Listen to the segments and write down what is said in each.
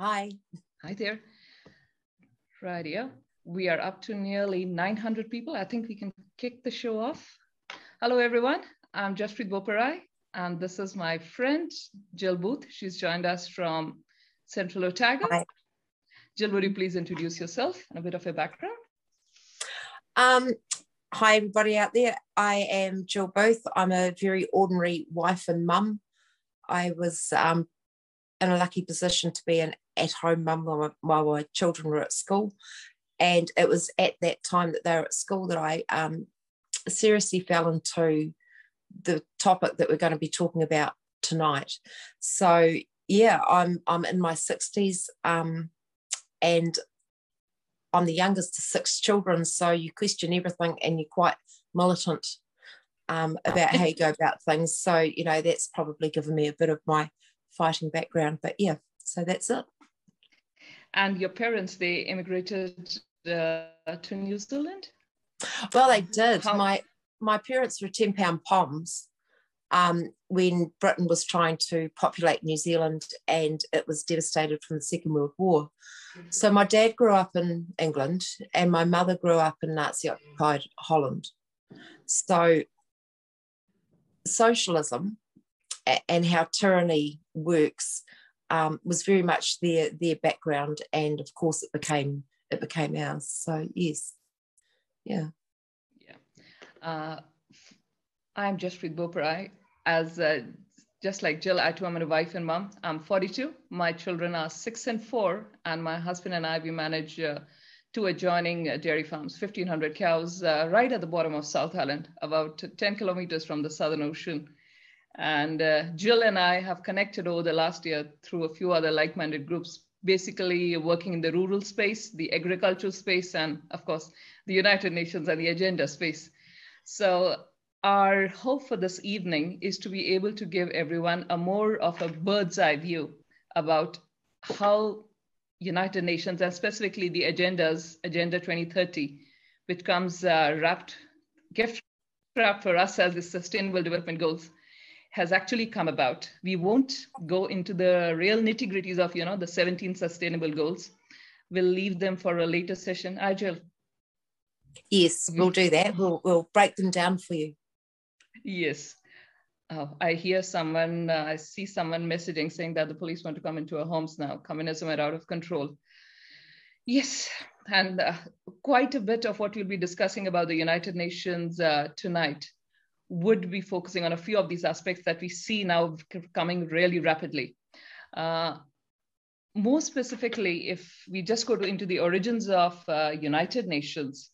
Hi. Hi there. Right here. We are up to nearly 900 people. I think we can kick the show off. Hello, everyone. I'm Jaspreet Boparai, and this is my friend, Jill Booth. She's joined us from Central Otago. Hi. Jill, would you please introduce yourself and a bit of your background? Um, hi, everybody out there. I am Jill Booth. I'm a very ordinary wife and mum. I was um, in a lucky position to be an at home mum while, while my children were at school. And it was at that time that they were at school that I um, seriously fell into the topic that we're going to be talking about tonight. So yeah, I'm I'm in my 60s um, and I'm the youngest of six children. So you question everything and you're quite militant um, about how you go about things. So, you know, that's probably given me a bit of my fighting background. But yeah, so that's it. And your parents, they immigrated uh, to New Zealand? Well, they did. How? My my parents were ten pound poms um, when Britain was trying to populate New Zealand, and it was devastated from the Second World War. So my dad grew up in England, and my mother grew up in Nazi occupied Holland. So socialism and how tyranny works um, was very much their their background, and of course it became it became ours. So yes, yeah, yeah. Uh, I'm Jaspreet Boparai. As uh, just like Jill, I too am a wife and mom. I'm 42. My children are six and four, and my husband and I we manage uh, two adjoining uh, dairy farms, 1,500 cows, uh, right at the bottom of South Island, about 10 kilometers from the Southern Ocean. And uh, Jill and I have connected over the last year through a few other like minded groups, basically working in the rural space, the agricultural space, and of course, the United Nations and the agenda space. So, our hope for this evening is to be able to give everyone a more of a bird's eye view about how United Nations and specifically the agendas, Agenda 2030, which comes uh, wrapped, gift wrapped for us as the Sustainable Development Goals, has actually come about. We won't go into the real nitty gritties of, you know, the 17 sustainable goals. We'll leave them for a later session. Agile. Yes, we'll do that. We'll, we'll break them down for you. Yes. Oh, I hear someone, uh, I see someone messaging saying that the police want to come into our homes now. Communism are out of control. Yes, and uh, quite a bit of what we'll be discussing about the United Nations uh, tonight would be focusing on a few of these aspects that we see now coming really rapidly. Uh, more specifically, if we just go to, into the origins of uh, United Nations,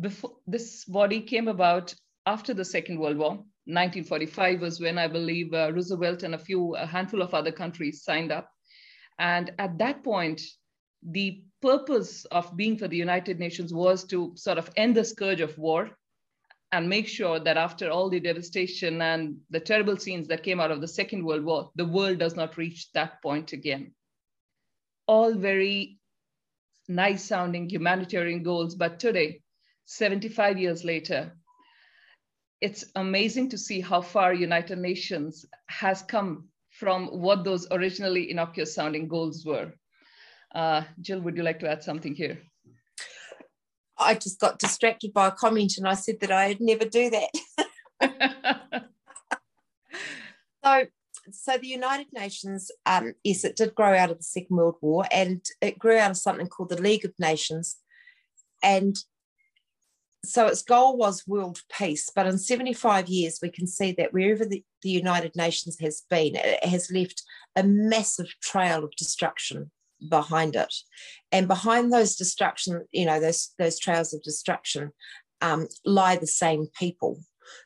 before this body came about after the Second World War. 1945 was when I believe uh, Roosevelt and a few, a handful of other countries signed up. And at that point, the purpose of being for the United Nations was to sort of end the scourge of war and make sure that after all the devastation and the terrible scenes that came out of the Second World War, the world does not reach that point again. All very nice sounding humanitarian goals, but today, 75 years later, it's amazing to see how far United Nations has come from what those originally innocuous sounding goals were. Uh, Jill, would you like to add something here? I just got distracted by a comment and I said that I'd never do that. so, so the United Nations, um, yes, it did grow out of the Second World War and it grew out of something called the League of Nations. And so its goal was world peace. But in 75 years, we can see that wherever the, the United Nations has been, it has left a massive trail of destruction behind it. And behind those destruction, you know, those those trails of destruction um, lie the same people.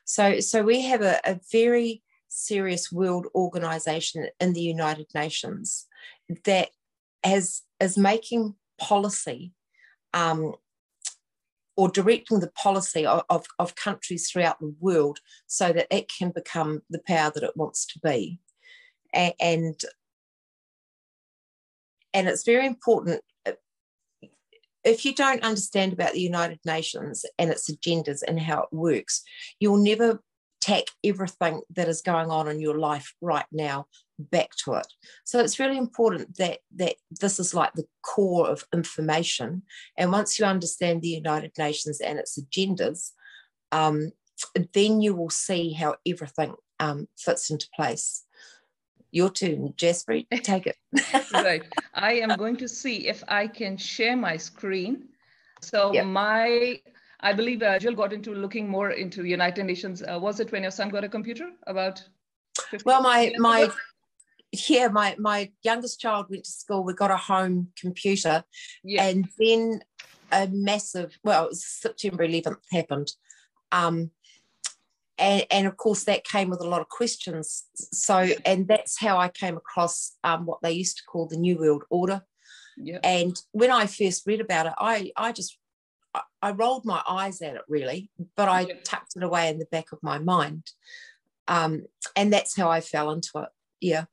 So so we have a, a very serious world organization in the United Nations that has is making policy um, or directing the policy of, of, of, countries throughout the world so that it can become the power that it wants to be. and and it's very important. Uh, if you don't understand about the United Nations and its agendas and how it works, you'll never tack everything that is going on in your life right now back to it. So it's really important that that this is like the core of information. And once you understand the United Nations and its agendas, um, then you will see how everything um, fits into place. Your turn, Jasper. Take it. right. I am going to see if I can share my screen. So yep. my I believe uh, Jill got into looking more into United Nations. Uh, was it when your son got a computer? About well, my my yeah, my my youngest child went to school. We got a home computer, yeah. and then a massive. Well, it was September 11th happened, um, and and of course that came with a lot of questions. So, and that's how I came across um, what they used to call the New World Order. Yeah. And when I first read about it, I I just I rolled my eyes at it really, but I yeah. tucked it away in the back of my mind. Um, and that's how I fell into it. Yeah.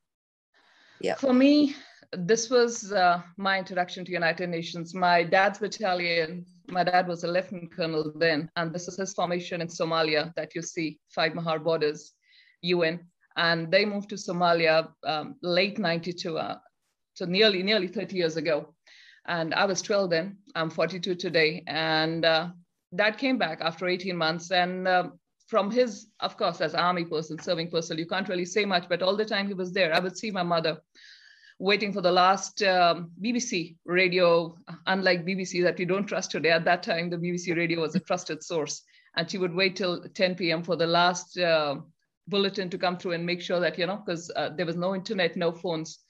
Yeah. For me, this was uh, my introduction to United Nations. My dad's battalion, my dad was a lieutenant colonel then, and this is his formation in Somalia that you see, five Mahar borders, UN. And they moved to Somalia um, late 92, uh, so nearly, nearly 30 years ago. And I was 12 then, I'm 42 today. And uh, dad came back after 18 months. And uh, from his, of course, as army person, serving person, you can't really say much, but all the time he was there, I would see my mother waiting for the last um, BBC radio, unlike BBC that we don't trust today. At that time, the BBC radio was a trusted source. And she would wait till 10 p.m. for the last uh, bulletin to come through and make sure that, you know, because uh, there was no internet, no phones.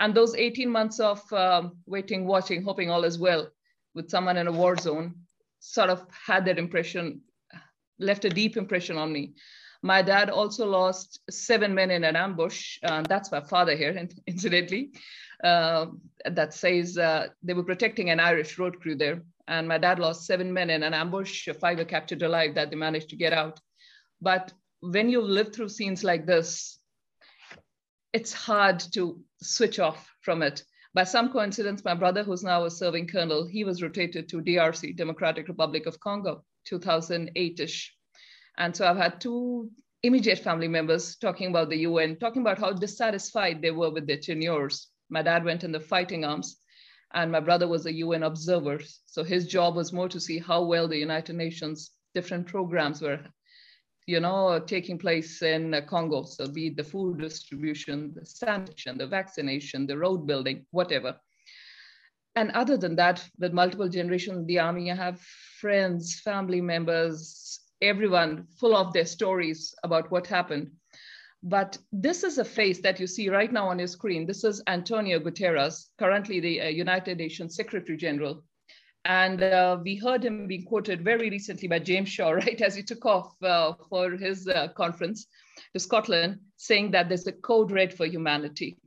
And those 18 months of um, waiting, watching, hoping all is well with someone in a war zone sort of had that impression, left a deep impression on me. My dad also lost seven men in an ambush. and that's my father here, incidentally. Uh, that says uh, they were protecting an Irish road crew there. And my dad lost seven men in an ambush. Five were captured alive that they managed to get out. But when you live through scenes like this, it's hard to switch off from it. By some coincidence, my brother, who's now a serving colonel, he was rotated to DRC, Democratic Republic of Congo, 2008-ish. And so I've had two immediate family members talking about the UN, talking about how dissatisfied they were with their tenures. My dad went in the fighting arms, and my brother was a UN observer. So his job was more to see how well the United Nations different programs were you know, taking place in Congo. So be it the food distribution, the sanitation, the vaccination, the road building, whatever. And other than that, with multiple generations of the army, I have friends, family members, everyone full of their stories about what happened. But this is a face that you see right now on your screen. This is Antonio Guterres, currently the uh, United Nations Secretary General. And uh, we heard him being quoted very recently by James Shaw, right, as he took off uh, for his uh, conference to Scotland, saying that there's a code red for humanity.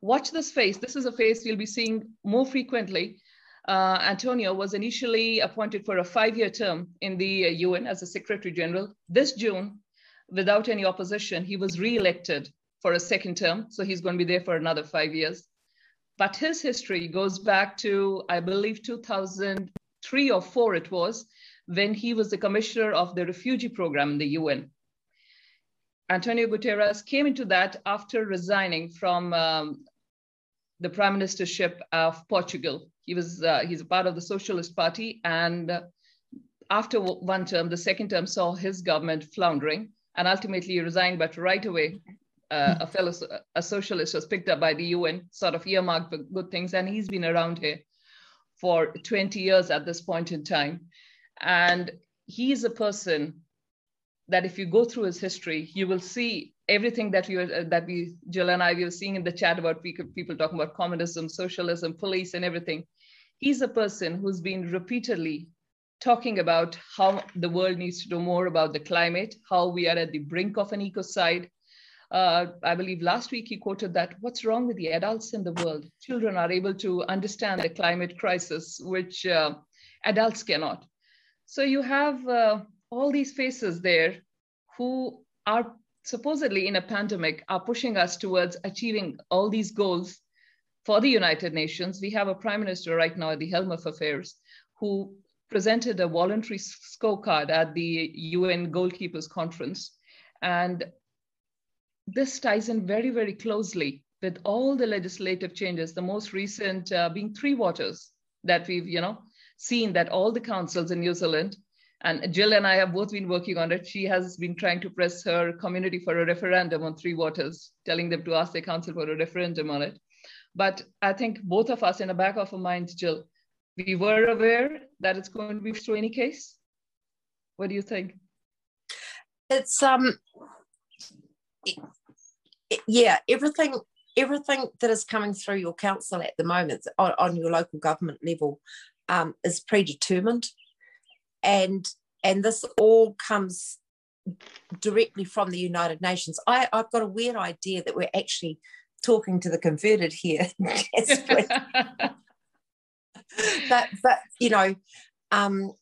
Watch this face. This is a face you'll be seeing more frequently. Uh, Antonio was initially appointed for a five-year term in the UN uh, as a Secretary General. This June, without any opposition, he was re-elected for a second term. So he's going to be there for another five years. But his history goes back to, I believe, 2003 or four it was, when he was the commissioner of the refugee program in the UN. Antonio Guterres came into that after resigning from um, the prime ministership of Portugal. He was uh, he's a part of the Socialist Party, and uh, after one term, the second term saw his government floundering, and ultimately he resigned. But right away, uh, a fellow a socialist was picked up by the UN, sort of earmarked for good things, and he's been around here for 20 years at this point in time. And he's a person that if you go through his history, you will see everything that we were, uh, that we Jill and I we were seeing in the chat about people, people talking about communism, socialism, police, and everything. He's a person who's been repeatedly talking about how the world needs to do more about the climate, how we are at the brink of an ecocide, uh, I believe last week he quoted that what's wrong with the adults in the world? Children are able to understand the climate crisis, which uh, adults cannot. So you have uh, all these faces there who are supposedly in a pandemic are pushing us towards achieving all these goals for the United Nations. We have a prime minister right now at the helm of affairs who presented a voluntary scorecard at the UN Goalkeepers Conference. And this ties in very, very closely with all the legislative changes, the most recent uh, being three waters that we've, you know, seen that all the councils in New Zealand, and Jill and I have both been working on it. She has been trying to press her community for a referendum on three waters, telling them to ask their council for a referendum on it. But I think both of us in the back of our minds, Jill, we were aware that it's going to be through any case. What do you think? It's um it, yeah, everything everything that is coming through your council at the moment on, on your local government level um, is predetermined and and this all comes directly from the united nations I, i've got a weird idea that we're actually talking to the converted here but but you know um,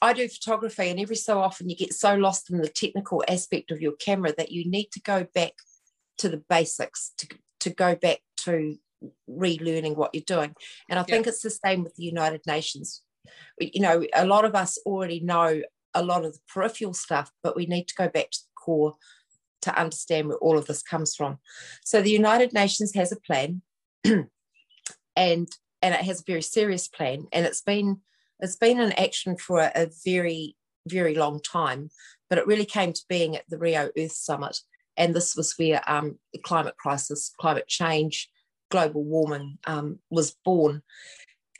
I do photography, and every so often you get so lost in the technical aspect of your camera that you need to go back to the basics to, to go back to relearning what you're doing. And I yeah. think it's the same with the United Nations. You know, a lot of us already know a lot of the peripheral stuff, but we need to go back to the core to understand where all of this comes from. So the United Nations has a plan, and and it has a very serious plan, and it's been it's been in action for a, a very very long time, but it really came to being at the Rio Earth Summit and this was where um, the climate crisis, climate change, global warming um, was born.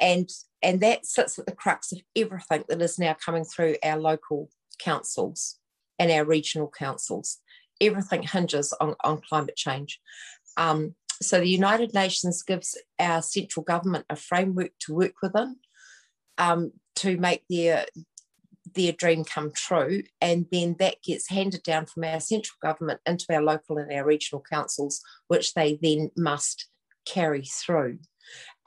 And, and that sits at the crux of everything that is now coming through our local councils and our regional councils. Everything hinges on, on climate change. Um, so the United Nations gives our central government a framework to work within um, to make their their dream come true. And then that gets handed down from our central government into our local and our regional councils, which they then must carry through.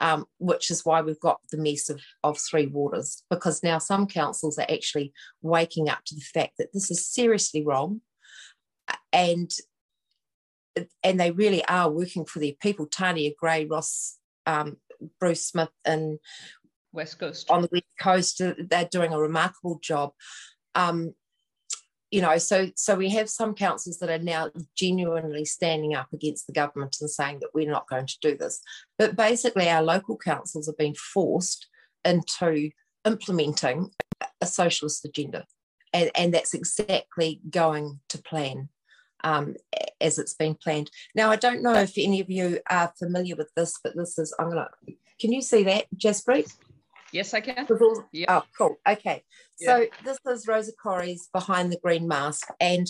Um, which is why we've got the mess of, of three waters, because now some councils are actually waking up to the fact that this is seriously wrong and and they really are working for their people. Tania Gray, Ross, um, Bruce Smith, and West Coast. On the West Coast, they're doing a remarkable job. Um, you know, so so we have some councils that are now genuinely standing up against the government and saying that we're not going to do this. But basically, our local councils have been forced into implementing a socialist agenda, and, and that's exactly going to plan um, as it's been planned. Now, I don't know if any of you are familiar with this, but this is I'm gonna. Can you see that, Jaspreet? Yes, I can. Yeah. Oh, cool. Okay. Yeah. So this is Rosa Koire's Behind the Green Mask. And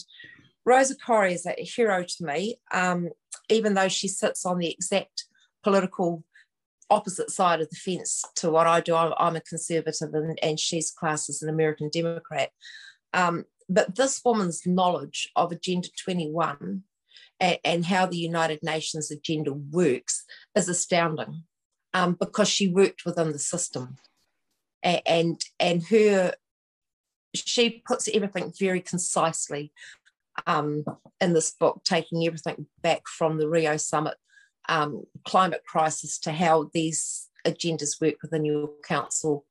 Rosa Koire is a hero to me, um, even though she sits on the exact political opposite side of the fence to what I do. I'm, I'm a conservative and, and, she's classed as an American Democrat. Um, but this woman's knowledge of Agenda 21 and, and, how the United Nations agenda works is astounding um, because she worked within the system and and her she puts everything very concisely um, in this book, taking everything back from the Rio summit um, climate crisis to how these agendas work within your council.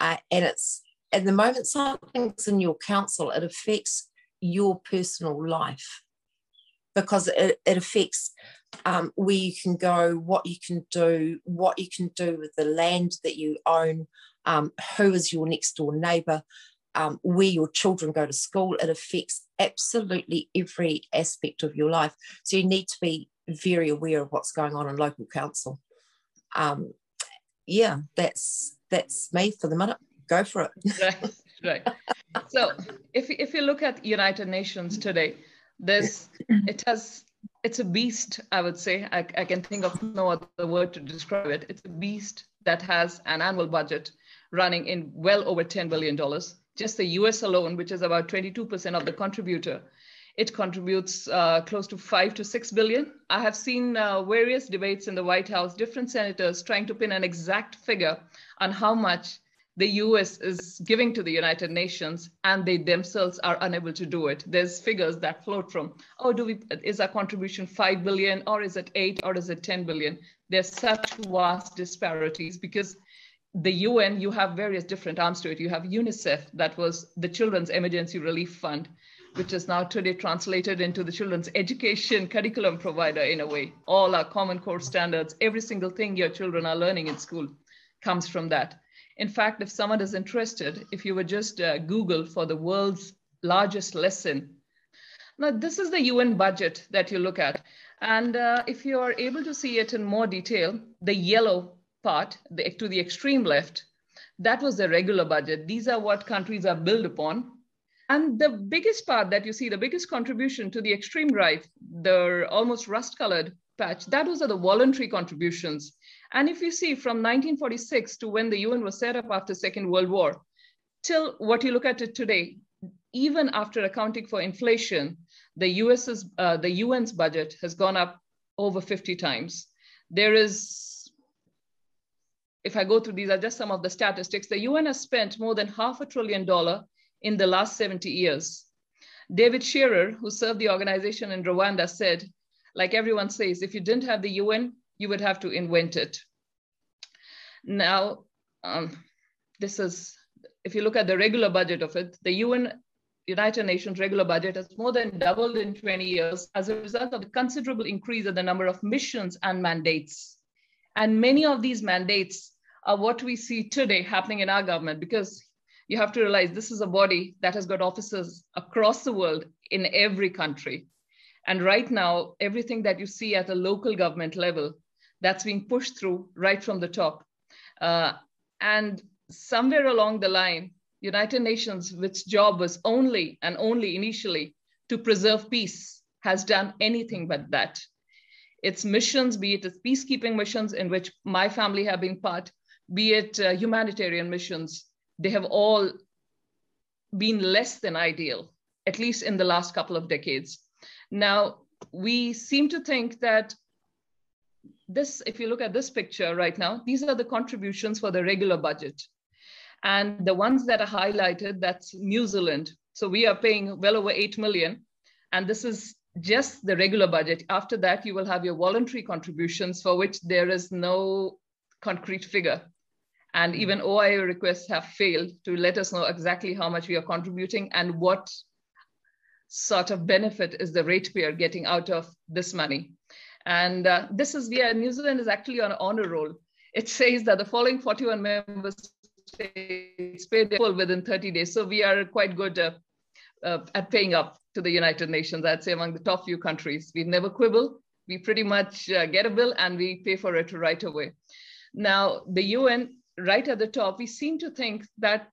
Uh, and it's at the moment something's in your council, it affects your personal life because it, it affects um, where you can go, what you can do, what you can do with the land that you own, um, who is your next door neighbour, um, where your children go to school. It affects absolutely every aspect of your life. So you need to be very aware of what's going on in local council. Um, yeah, that's that's me for the minute. Go for it. right, right. So if if you look at United Nations today, this it has it's a beast. I would say I, I can think of no other word to describe it. It's a beast that has an annual budget running in well over $10 billion. Just the US alone, which is about 22% of the contributor, it contributes uh, close to five to six billion. I have seen uh, various debates in the White House, different senators trying to pin an exact figure on how much the US is giving to the United Nations, and they themselves are unable to do it. There's figures that float from, oh, do we is our contribution five billion, or is it eight, or is it 10 billion? There's such vast disparities because the UN, you have various different arms to it. You have UNICEF, that was the Children's Emergency Relief Fund, which is now today translated into the children's education curriculum provider in a way. All our common core standards, every single thing your children are learning in school comes from that. In fact, if someone is interested, if you would just uh, Google for the world's largest lesson, now this is the UN budget that you look at. And uh, if you are able to see it in more detail, the yellow part the, to the extreme left, that was the regular budget. These are what countries are built upon. And the biggest part that you see, the biggest contribution to the extreme right, the almost rust colored patch, that was the voluntary contributions. And if you see from 1946 to when the UN was set up after Second World War, till what you look at it today, even after accounting for inflation, the US's uh, the UN's budget has gone up over 50 times. There is, if I go through these are just some of the statistics, the UN has spent more than half a trillion dollar in the last 70 years. David Shearer, who served the organization in Rwanda, said, like everyone says, if you didn't have the UN, you would have to invent it. Now, um, this is, if you look at the regular budget of it, the UN United Nations regular budget has more than doubled in 20 years as a result of the considerable increase in the number of missions and mandates. And many of these mandates are what we see today happening in our government because you have to realize this is a body that has got offices across the world in every country. And right now, everything that you see at a local government level, that's being pushed through right from the top. Uh, and somewhere along the line, United Nations, which job was only and only initially to preserve peace, has done anything but that. Its missions, be it its peacekeeping missions in which my family have been part, be it uh, humanitarian missions, they have all been less than ideal, at least in the last couple of decades. Now, we seem to think that this, if you look at this picture right now, these are the contributions for the regular budget. And the ones that are highlighted, that's New Zealand. So we are paying well over 8 million. And this is just the regular budget. After that, you will have your voluntary contributions for which there is no concrete figure. And even OIO requests have failed to let us know exactly how much we are contributing and what sort of benefit is the ratepayer getting out of this money. And uh, this is, yeah, New Zealand is actually on an honor roll. It says that the following 41 members states pay their full within 30 days. So we are quite good uh, uh, at paying up to the United Nations. I'd say among the top few countries. We never quibble. We pretty much uh, get a bill and we pay for it right away. Now, the UN, right at the top, we seem to think that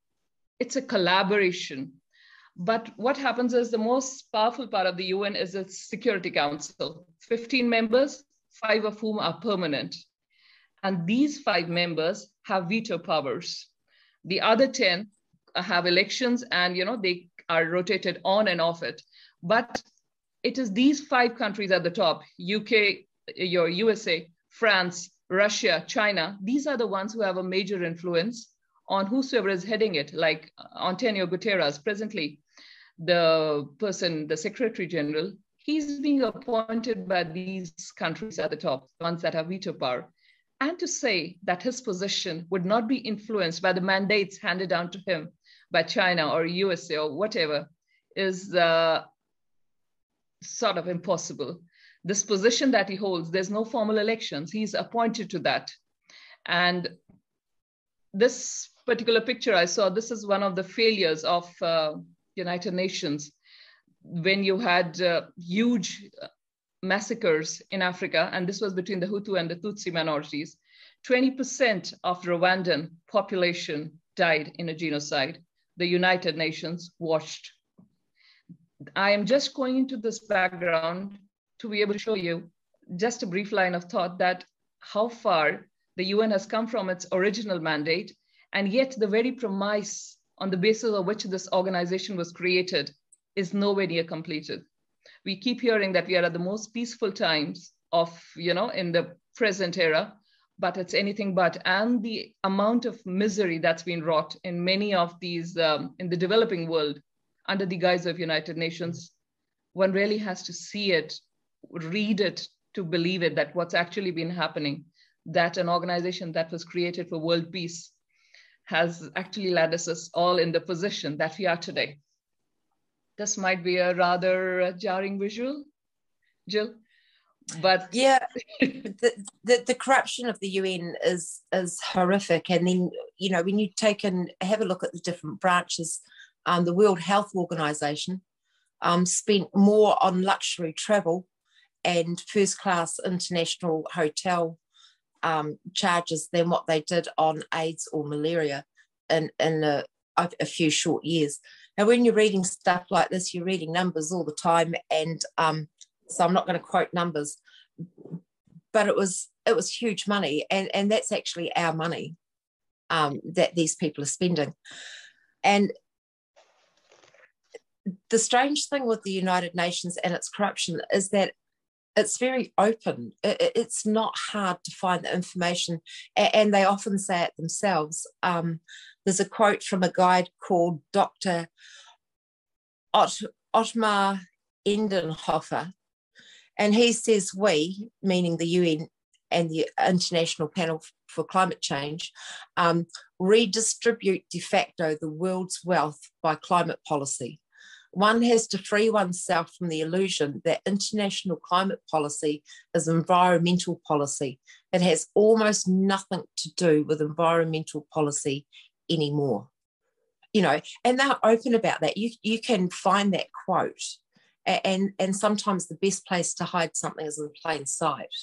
it's a collaboration. But what happens is the most powerful part of the UN is its Security Council, 15 members, five of whom are permanent. And these five members have veto powers. The other 10 have elections and you know they are rotated on and off it. But it is these five countries at the top, UK, your USA, France, Russia, China, these are the ones who have a major influence on whosoever is heading it, like Antonio Guterres, presently the person, the Secretary General, he's being appointed by these countries at the top, the ones that have veto power and to say that his position would not be influenced by the mandates handed down to him by China or USA or whatever is uh, sort of impossible. This position that he holds, there's no formal elections. He's appointed to that. And this particular picture I saw, this is one of the failures of uh, United Nations when you had uh, huge massacres in Africa, and this was between the Hutu and the Tutsi minorities, 20% of Rwandan population died in a genocide. The United Nations watched. I am just going into this background to be able to show you just a brief line of thought that how far the UN has come from its original mandate, and yet the very premise on the basis of which this organization was created is nowhere near completed we keep hearing that we are at the most peaceful times of, you know, in the present era, but it's anything but. And the amount of misery that's been wrought in many of these, um, in the developing world, under the guise of United Nations, one really has to see it, read it to believe it, that what's actually been happening, that an organization that was created for world peace has actually led us all in the position that we are today. this might be a rather jarring visual, Jill. But yeah, the, the, the corruption of the UN is is horrific. And then you know when you take and have a look at the different branches, um, the World Health Organization um, spent more on luxury travel and first class international hotel um, charges than what they did on AIDS or malaria in in a, a few short years. Now, when you're reading stuff like this, you're reading numbers all the time, and um, so I'm not going to quote numbers, but it was it was huge money, and and that's actually our money um, that these people are spending, and the strange thing with the United Nations and its corruption is that it's very open. It's not hard to find the information, and they often say it themselves. Um, there's a quote from a guide called Dr. Ott, Ottmar Edenhofer, and he says we, meaning the UN and the International Panel for Climate Change, um, redistribute de facto the world's wealth by climate policy. One has to free oneself from the illusion that international climate policy is environmental policy. It has almost nothing to do with environmental policy anymore. You know, and they're open about that. You you can find that quote, and and sometimes the best place to hide something is in plain sight.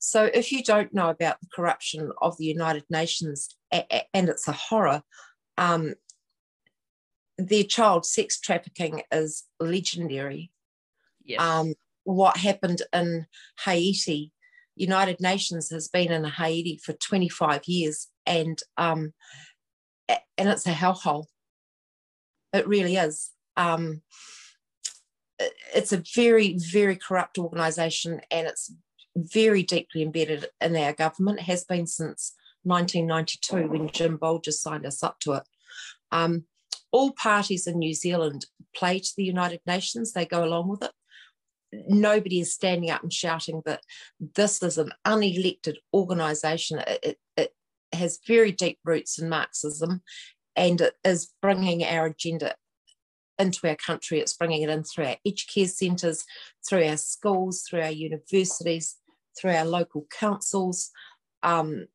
So if you don't know about the corruption of the United Nations, and it's a horror, um, their child sex trafficking is legendary. Yes. Um, what happened in Haiti, United Nations has been in Haiti for 25 years, and um, and it's a hellhole. It really is. Um, it's a very, very corrupt organisation, and it's very deeply embedded in our government. It has been since 1992 when Jim Bolger signed us up to it. Um, all parties in New Zealand play to the United Nations, they go along with it. Nobody is standing up and shouting that this is an unelected organisation. It, it, it has very deep roots in Marxism and it is bringing our agenda into our country. It's bringing it in through our aged care centres, through our schools, through our universities, through our local councils. Um,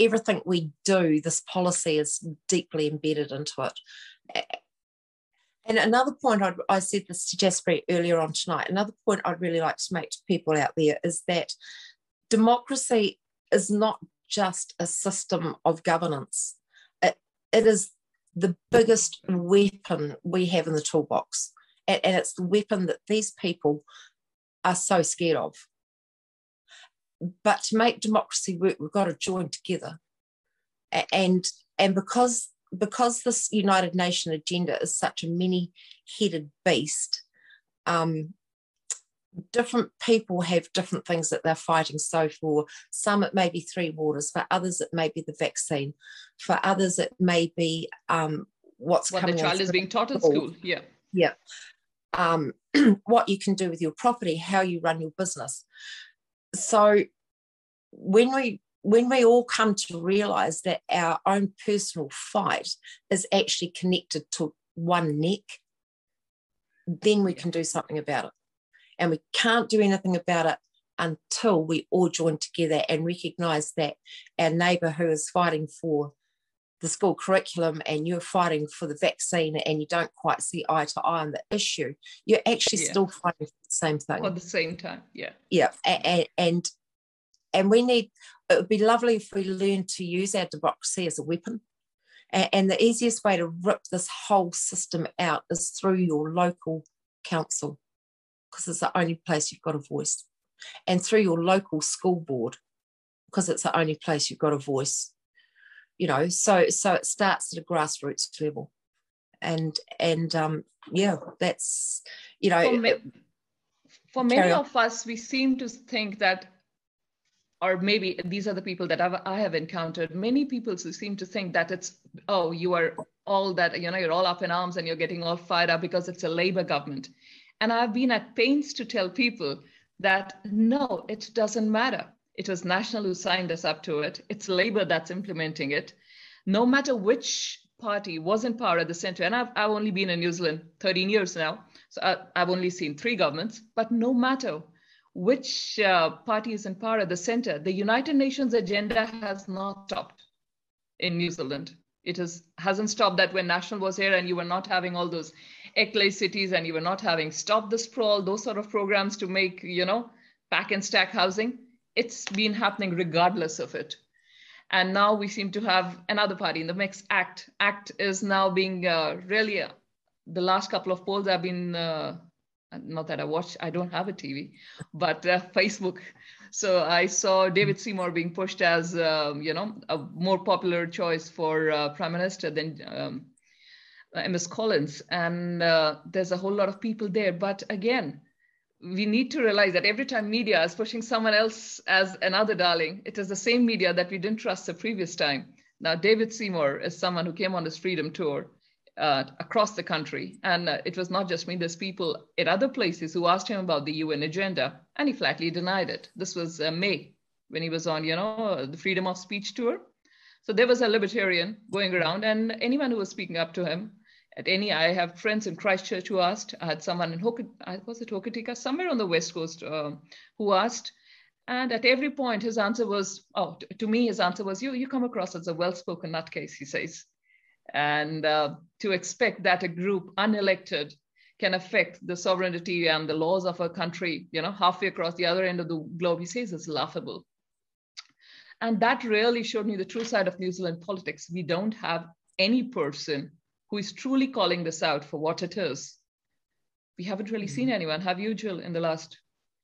everything we do, this policy is deeply embedded into it. And another point I'd, i said this to Jasper earlier on tonight. Another point I'd really like to make to people out there is that democracy is not just a system of governance. It, it is the biggest weapon we have in the toolbox. And, and it's the weapon that these people are so scared of. But to make democracy work, we've got to join together. And, and because, because this United Nation agenda is such a many headed beast, um, different people have different things that they're fighting. So for some, it may be three waters. For others, it may be the vaccine. For others, it may be um, what's what coming. the child is being taught at school. Yeah. Yeah. Um, what you can do with your property, how you run your business. So when we when we all come to realize that our own personal fight is actually connected to one neck, then we can do something about it. And we can't do anything about it until we all join together and recognize that our neighbour who is fighting for the school curriculum and you're fighting for the vaccine and you don't quite see eye to eye on the issue, you're actually yeah. still fighting for the same thing. At the same time, yeah. Yeah. And, and and we need it would be lovely if we learned to use our democracy as a weapon. And, and the easiest way to rip this whole system out is through your local council because it's the only place you've got a voice, and through your local school board, because it's the only place you've got a voice. You know, so so it starts at a grassroots level, and and um, yeah, that's you know. For, for many of us, we seem to think that or maybe these are the people that I've, I have encountered. Many people seem to think that it's, oh, you are all that, you know, you're all up in arms and you're getting all fired up because it's a labor government. And I've been at pains to tell people that no, it doesn't matter. It was National who signed us up to it. It's Labor that's implementing it. No matter which party was in power at the center, and I've, I've only been in New Zealand 13 years now, so I, I've only seen three governments, but no matter which uh, party is in power at the center, the United Nations agenda has not stopped in New Zealand. It has, hasn't stopped that when National was here and you were not having all those ICLEI cities and you were not having Stop the Sprawl, those sort of programs to make, you know, pack and stack housing. It's been happening regardless of it. And now we seem to have another party in the mix, ACT. ACT is now being uh, really, uh, the last couple of polls have been uh, not that I watch, I don't have a TV, but uh, Facebook. So I saw David Seymour being pushed as, um, you know, a more popular choice for uh, prime minister than um, MS Collins. And uh, there's a whole lot of people there. But again, we need to realize that every time media is pushing someone else as another darling, it is the same media that we didn't trust the previous time. Now, David Seymour is someone who came on this freedom tour uh, across the country. And uh, it was not just me, there's people at other places who asked him about the UN agenda, and he flatly denied it. This was uh, May when he was on, you know, the freedom of speech tour. So there was a libertarian going around, and anyone who was speaking up to him, at any, I have friends in Christchurch who asked. I had someone in Hokitika, was it Hokitika, somewhere on the west coast, um, who asked. And at every point, his answer was, oh, to me, his answer was, you, you come across as a well-spoken nutcase, he says and uh, to expect that a group unelected can affect the sovereignty and the laws of a country, you know, halfway across the other end of the globe, he says is laughable. And that really showed me the true side of New Zealand politics. We don't have any person who is truly calling this out for what it is. We haven't really seen mm-hmm. anyone. Have you, Jill, in the last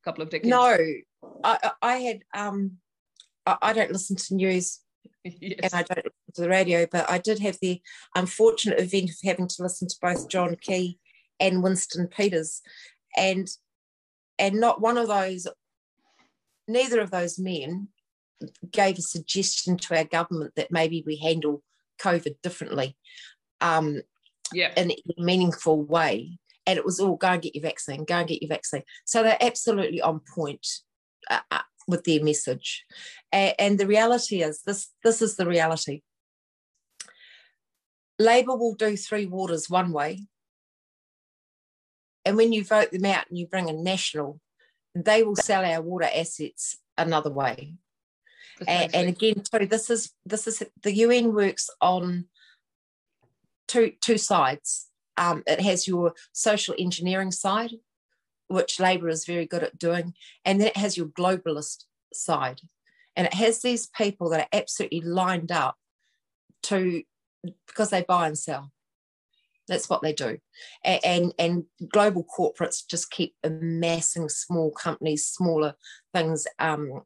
couple of decades? No, I, I had. Um, I don't listen to news yes. and I don't listen to the radio, but I did have the unfortunate event of having to listen to both John Key and Winston Peters, and and not one of those, neither of those men gave a suggestion to our government that maybe we handle COVID differently, um, yeah, in a meaningful way. And it was all go and get your vaccine, go and get your vaccine. So they're absolutely on point. Uh, uh with their message. And, and the reality is this, this is the reality. Labor will do three waters one way. And when you vote them out and you bring a national, they will sell our water assets another way. And, and, again, too, this is this is the UN works on two two sides. Um, it has your social engineering side, which Labour is very good at doing. And then it has your globalist side. And it has these people that are absolutely lined up to, because they buy and sell. That's what they do. And, and, and global corporates just keep amassing small companies, smaller things. Um,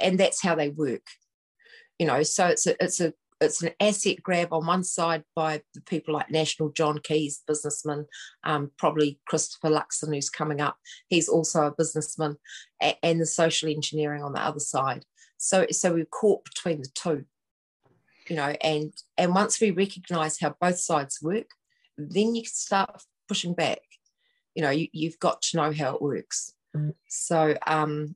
and that's how they work. You know, so it's a, it's a it's an asset grab on one side by the people like National John Keys, businessman, um, probably Christopher Luxon, who's coming up. He's also a businessman, and the social engineering on the other side. So, so we're caught between the two, you know. And and once we recognise how both sides work, then you can start pushing back. You know, you, you've got to know how it works. Mm. So, um,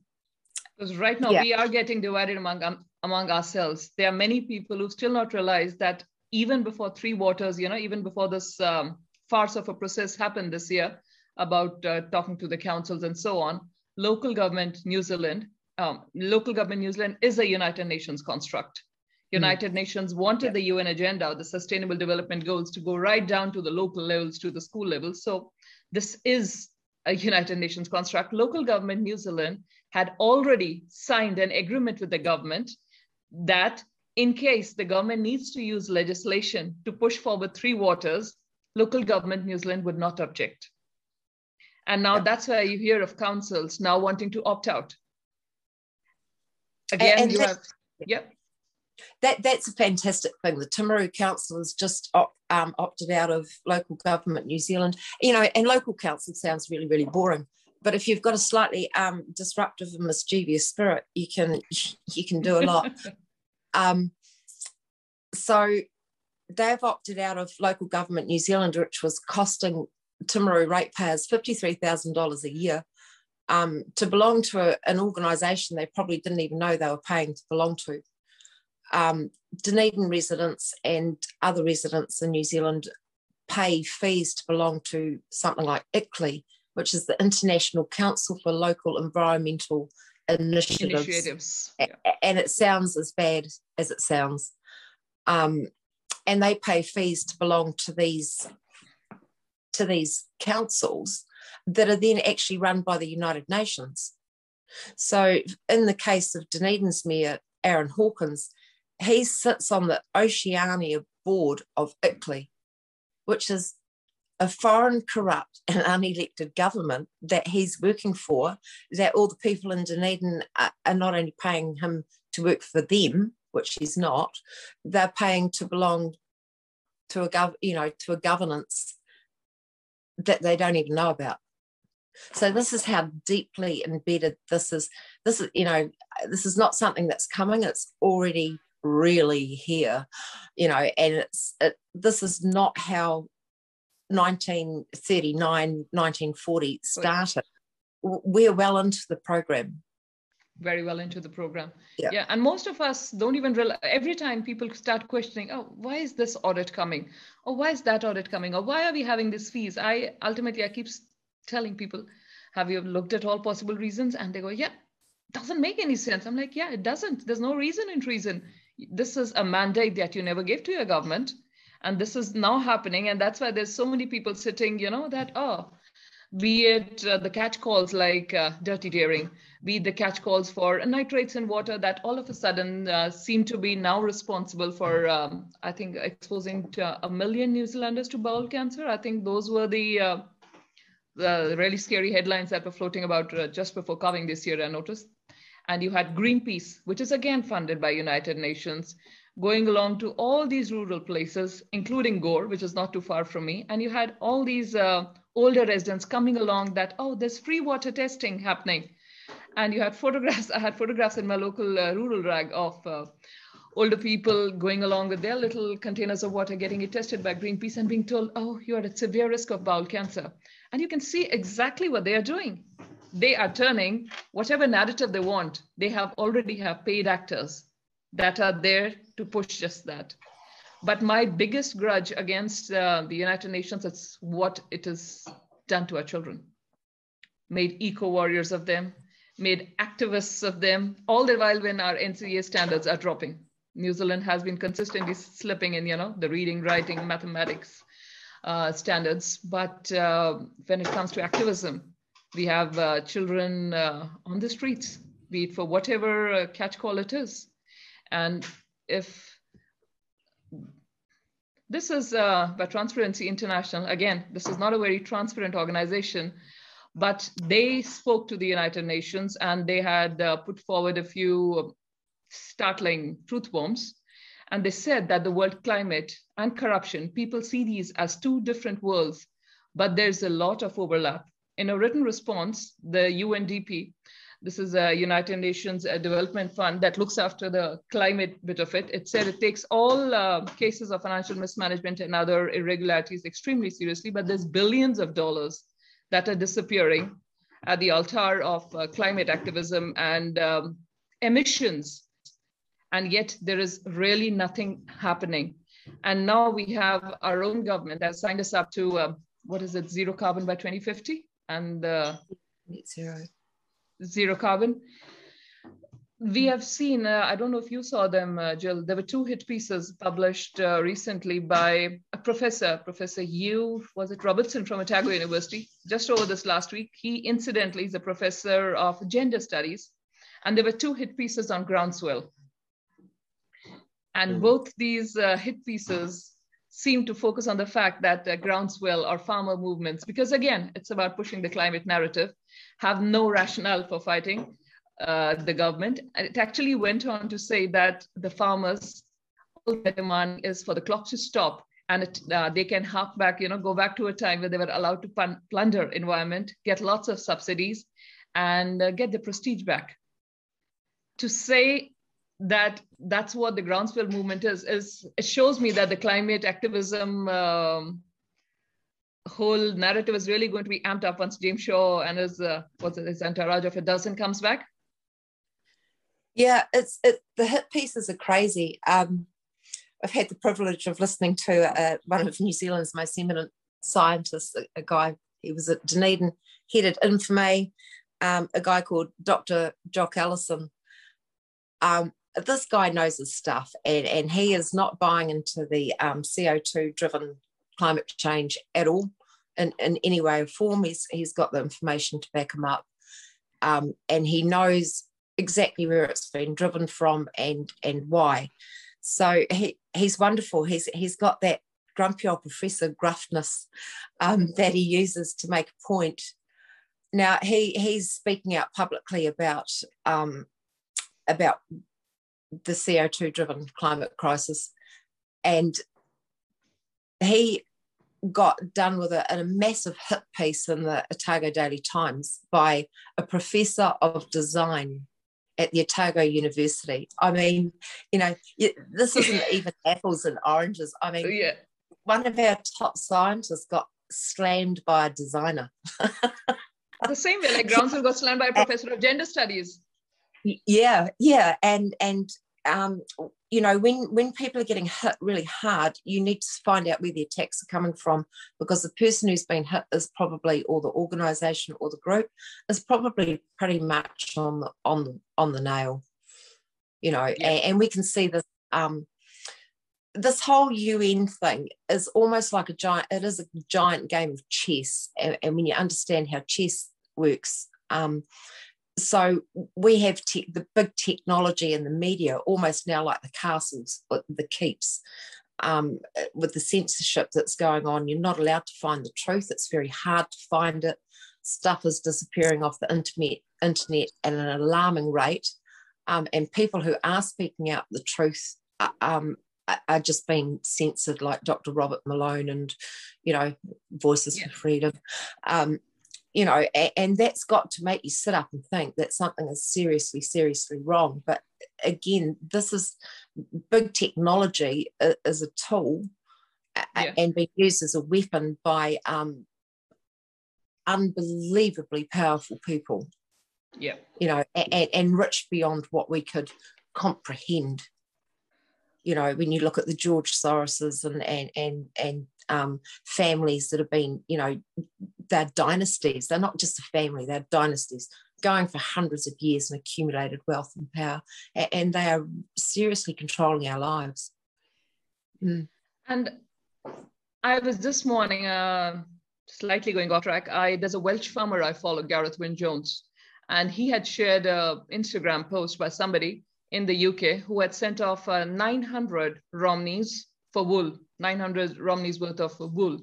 because right now yeah. we are getting divided among um, among ourselves. There are many people who still not realize that even before Three Waters, you know, even before this um, farce of a process happened this year about uh, talking to the councils and so on, local government New Zealand, um, local government New Zealand is a United Nations construct. Hmm. United mm. Nations wanted yeah. the UN agenda, the Sustainable Development Goals, to go right down to the local levels, to the school levels. So this is a United Nations construct. Local government New Zealand had already signed an agreement with the government that in case the government needs to use legislation to push forward three waters, local government New Zealand would not object. And now yeah. that's why you hear of councils now wanting to opt out. Again, and, and you have, yep. That, that's a fantastic thing. The Timaru Council has just um, opted out of local government New Zealand. You know, and local council sounds really, really boring but if you've got a slightly um, disruptive and mischievous spirit, you can you can do a lot. um, so they've opted out of local government New Zealand, which was costing Timaru ratepayers $53,000 a year um, to belong to a, an organisation they probably didn't even know they were paying to belong to. um, Dunedin residents and other residents in New Zealand pay fees to belong to something like ICLEI, which is the International Council for Local Environmental Initiatives. Initiatives. Yeah. And it sounds as bad as it sounds. Um, and they pay fees to belong to these to these councils that are then actually run by the United Nations. So, in the case of Dunedin's mayor, Aaron Hawkins, he sits on the Oceania board of ICLEI, which is a foreign, corrupt, and unelected government that he's working for, that all the people in Dunedin are, are not only paying him to work for them, which he's not, they're paying to belong to a gov, you know, to a governance that they don't even know about. So this is how deeply embedded this is. This is, you know, this is not something that's coming. It's already really here, you know, and it's it, this is not how 1939, 1940 started. We're well into the program very well into the program. Yeah. yeah. And most of us don't even realize every time people start questioning, oh, why is this audit coming? Or why is that audit coming? Or why are we having these fees? I ultimately I keep telling people, have you looked at all possible reasons? And they go, yeah, doesn't make any sense. I'm like, yeah, it doesn't. There's no reason in reason. This is a mandate that you never gave to your government. And this is now happening. And that's why there's so many people sitting, you know, that, oh, be it uh, the catch calls like uh, dirty dairying, be it the catch calls for nitrates in water that all of a sudden uh, seem to be now responsible for, um, I think, exposing a million New Zealanders to bowel cancer. I think those were the, uh, the really scary headlines that were floating about uh, just before coming this year, I noticed. And you had Greenpeace, which is again funded by United Nations, going along to all these rural places, including Gore, which is not too far from me. And you had all these uh, older residents coming along that, oh, there's free water testing happening. And you had photographs, I had photographs in my local uh, rural rag of uh, older people going along with their little containers of water, getting it tested by Greenpeace and being told, oh, you're at severe risk of bowel cancer. And you can see exactly what they are doing. They are turning whatever narrative they want. They have already have paid actors that are there to push just that. But my biggest grudge against uh, the United Nations is what it has done to our children. Made eco warriors of them, made activists of them, all the while when our NCEA standards are dropping. New Zealand has been consistently slipping in, you know, the reading, writing, mathematics uh, standards. But uh, when it comes to activism, we have uh, children uh, on the streets, be it for whatever uh, catch call it is. And if this is uh, by Transparency International. Again, this is not a very transparent organization, but they spoke to the United Nations and they had uh, put forward a few startling truth bombs. And they said that the world climate and corruption, people see these as two different worlds, but there's a lot of overlap. In a written response, the UNDP this is a United Nations uh, Development Fund that looks after the climate bit of it. It said it takes all uh, cases of financial mismanagement and other irregularities extremely seriously, but there's billions of dollars that are disappearing at the altar of uh, climate activism and um, emissions. And yet there is really nothing happening. And now we have our own government that signed us up to, uh, what is it, zero carbon by 2050? And uh, zero zero carbon. We have seen, uh, I don't know if you saw them, uh, Jill, there were two hit pieces published uh, recently by a professor, Professor Hugh, was it Robertson from Otago University, just over this last week. He incidentally is a professor of gender studies. And there were two hit pieces on groundswell. And hmm. both these uh, hit pieces seem to focus on the fact that uh, groundswell or farmer movements, because again, it's about pushing the climate narrative, have no rationale for fighting uh, the government. And it actually went on to say that the farmers, all their demand is for the clock to stop and it, uh, they can hark back, you know, go back to a time where they were allowed to plunder environment, get lots of subsidies, and uh, get the prestige back. To say that that's what the groundswell movement is, is it shows me that the climate activism um, whole narrative is really going to be amped up once James Shaw and his uh, what's it, his entourage of a dozen comes back? Yeah, it's it, the hit pieces are crazy. Um, I've had the privilege of listening to uh, one of New Zealand's most eminent scientists, a, a guy, he was at Dunedin, headed Invermay, um, a guy called Dr. Jock Allison. Um, this guy knows his stuff and, and he is not buying into the um, CO2 driven climate change at all in, in any way or form. He's, he's got the information to back him up. Um, and he knows exactly where it's been driven from and and why. So he, he's wonderful. He's he's got that grumpy old professor gruffness um, that he uses to make a point. Now he he's speaking out publicly about um, about the CO2 driven climate crisis, and he got done with a, a, massive hit piece in the Otago Daily Times by a professor of design at the Otago University. I mean, you know, this isn't even apples and oranges. I mean, yeah. one of our top scientists got slammed by a designer. the same way, like Groundswell got slammed by a professor of gender studies. Yeah, yeah, and and um, you know, when when people are getting hit really hard, you need to find out where the attacks are coming from because the person who's been hit is probably, or the organisation or the group is probably pretty much on the on the on the nail. You know, yeah. and, and, we can see this. Um, this whole UN thing is almost like a giant. It is a giant game of chess, and, and when you understand how chess works, um, so we have the big technology and the media almost now like the castles, the keeps. Um, with the censorship that's going on, you're not allowed to find the truth. It's very hard to find it. Stuff is disappearing off the internet, internet at an alarming rate, um, and people who are speaking out the truth are, um, are just being censored, like Dr. Robert Malone and, you know, Voices yeah. for Freedom. Um, you know, and, and that's got to make you sit up and think that something is seriously, seriously wrong. But again, this is big technology as a tool yeah. and being used as a weapon by um, unbelievably powerful people. Yeah. You know, and, and rich beyond what we could comprehend. You know, when you look at the George Soroses and and and and um, families that have been, you know, they're dynasties. They're not just a family, they're dynasties going for hundreds of years and accumulated wealth and power. And they are seriously controlling our lives. Mm. And I was this morning, uh, slightly going off track. I there's a Welsh farmer I follow, Gareth Wyn Jones, and he had shared an Instagram post by somebody in the UK who had sent off uh, 900 Romneys for wool, 900 Romneys worth of wool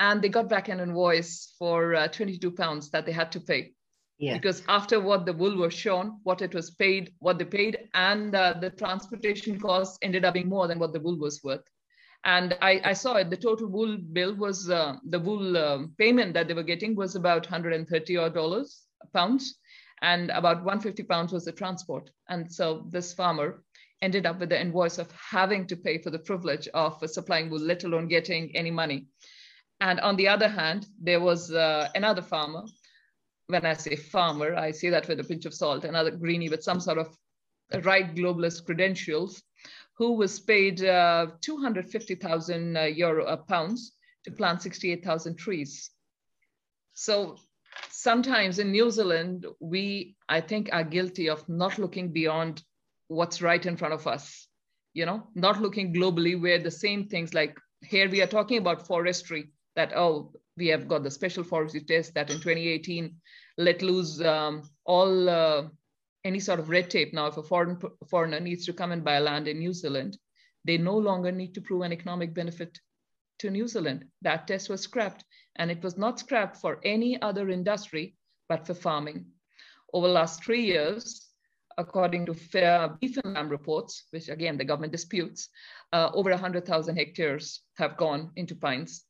and they got back an invoice for uh, 22 pounds that they had to pay. Yeah. Because after what the wool was shown, what it was paid, what they paid, and uh, the transportation costs ended up being more than what the wool was worth. And I, I saw it. The total wool bill was uh, the wool um, payment that they were getting was about 130 odd dollars pounds, and about 150 pounds was the transport. And so this farmer ended up with the invoice of having to pay for the privilege of supplying wool, let alone getting any money. And on the other hand, there was uh, another farmer. When I say farmer, I say that with a pinch of salt, another greenie with some sort of right globalist credentials, who was paid uh, 250,000 uh, euro uh, pounds to plant 68,000 trees. So sometimes in New Zealand, we, I think, are guilty of not looking beyond what's right in front of us. You know, not looking globally, where the same things like here we are talking about forestry that, oh, we have got the special forestry test that in 2018 let loose um, all uh, any sort of red tape. Now, if a foreign foreigner needs to come and buy land in New Zealand, they no longer need to prove an economic benefit to New Zealand. That test was scrapped, and it was not scrapped for any other industry but for farming. Over the last three years, according to fair beef and lamb reports, which again the government disputes, uh, over 100,000 hectares have gone into pines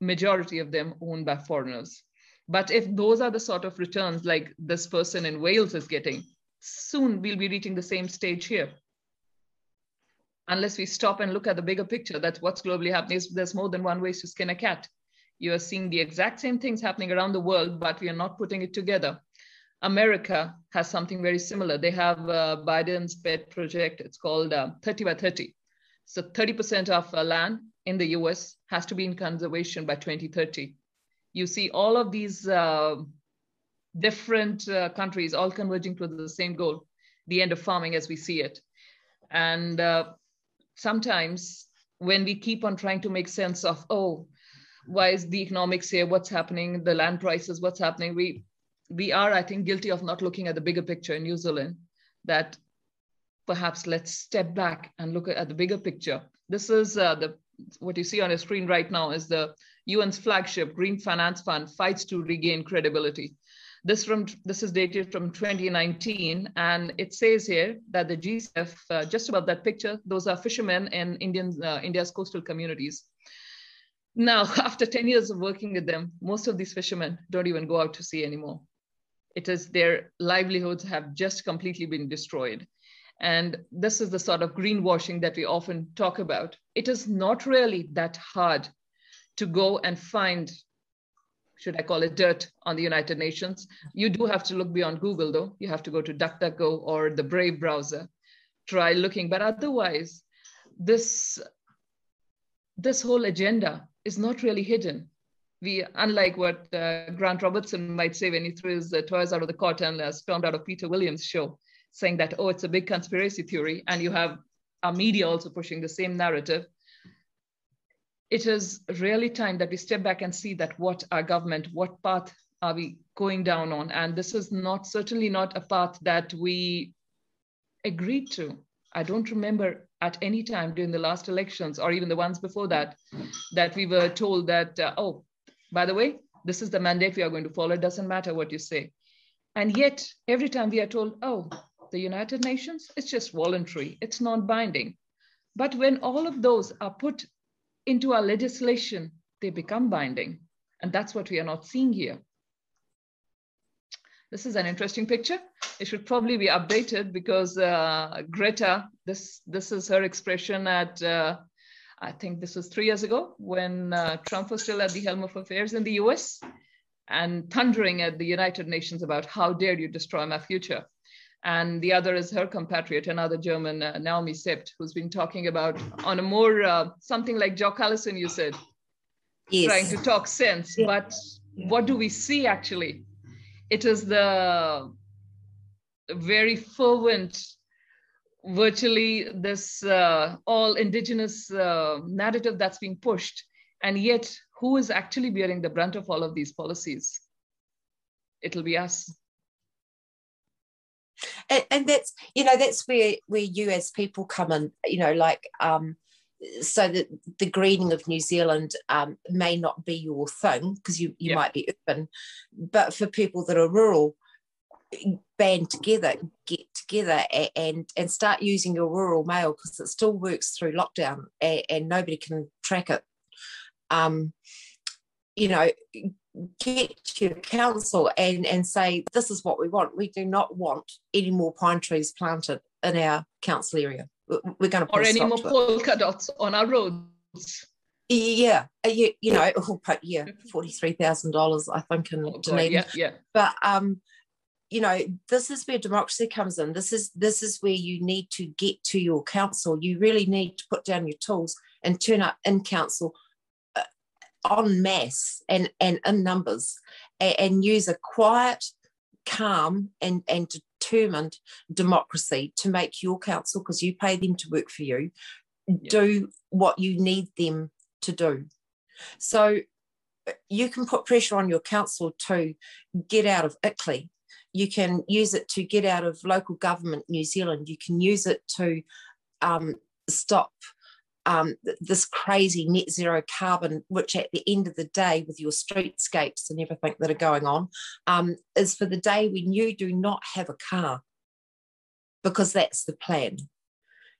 majority of them owned by foreigners. But if those are the sort of returns like this person in Wales is getting, soon we'll be reaching the same stage here. Unless we stop and look at the bigger picture, that's what's globally happening. There's more than one way to skin a cat. You are seeing the exact same things happening around the world, but we are not putting it together. America has something very similar. They have uh, Biden's pet project. It's called uh, 30 by 30. So 30% of uh, land in the US has to be in conservation by 2030. You see all of these uh, different uh, countries all converging to the same goal, the end of farming as we see it. And uh, sometimes when we keep on trying to make sense of, oh, why is the economics here? What's happening? The land prices, what's happening? We we are, I think, guilty of not looking at the bigger picture in New Zealand. That perhaps let's step back and look at the bigger picture. This is uh, the what you see on your screen right now is the UN's flagship Green Finance Fund fights to regain credibility. This from this is dated from 2019, and it says here that the GCF, uh, just above that picture, those are fishermen in Indian uh, India's coastal communities. Now, after 10 years of working with them, most of these fishermen don't even go out to sea anymore. It is their livelihoods have just completely been destroyed. And this is the sort of greenwashing that we often talk about. It is not really that hard to go and find should I call it dirt on the United Nations. You do have to look beyond Google though. You have to go to DuckDuckGo or the Brave browser, try looking. But otherwise, this, this whole agenda is not really hidden. We, unlike what uh, Grant Robertson might say when he throws the toys out of the cot and uh, stormed out of Peter Williams' show, saying that, oh, it's a big conspiracy theory, and you have our media also pushing the same narrative it is really time that we step back and see that what our government, what path are we going down on? And this is not certainly not a path that we agreed to. I don't remember at any time during the last elections or even the ones before that, that we were told that, uh, oh, by the way, this is the mandate we are going to follow. It doesn't matter what you say. And yet, every time we are told, oh, the United Nations, it's just voluntary, it's non binding. But when all of those are put into our legislation, they become binding. And that's what we are not seeing here. This is an interesting picture. It should probably be updated because uh, Greta, this, this is her expression at, uh, I think this was three years ago when uh, Trump was still at the helm of affairs in the US and thundering at the United Nations about how dare you destroy my future and the other is her compatriot, another German, uh, Naomi Seibt, who's been talking about on a more uh, something like Jock Allison, you said, yes. trying to talk sense. Yeah. But yeah. what do we see actually? It is the very fervent, virtually this uh, all indigenous uh, narrative that's being pushed, and yet who is actually bearing the brunt of all of these policies? It'll be us and, and that's you know that's where where you as people come in you know like um so that the greening of New Zealand um, may not be your thing because you, you might be urban, but for people that are rural, band together, get together and and start using your rural mail because it still works through lockdown and, and nobody can track it. Um, you know, get to your council and, and say, this is what we want. We do not want any more pine trees planted in our council area. We're going to or any more polka dots on our roads. Yeah, uh, you, you know, oh, yeah, forty three thousand dollars, I think, in oh, Dunedin. Yeah, yeah. But um, you know, this is where democracy comes in. This is this is where you need to get to your council. You really need to put down your tools and turn up in council en masse and, and in numbers and, and use a quiet, calm, and, and determined democracy to make your council, because you pay them to work for you, yeah. do what you need them to do. So uh, you can put pressure on your council to get out of ICLEI. You can use it to get out of local government New Zealand. You can use it to um, stop um, this crazy net zero carbon, which at the end of the day, with your streetscapes and everything that are going on, um, is for the day when you do not have a car, because that's the plan.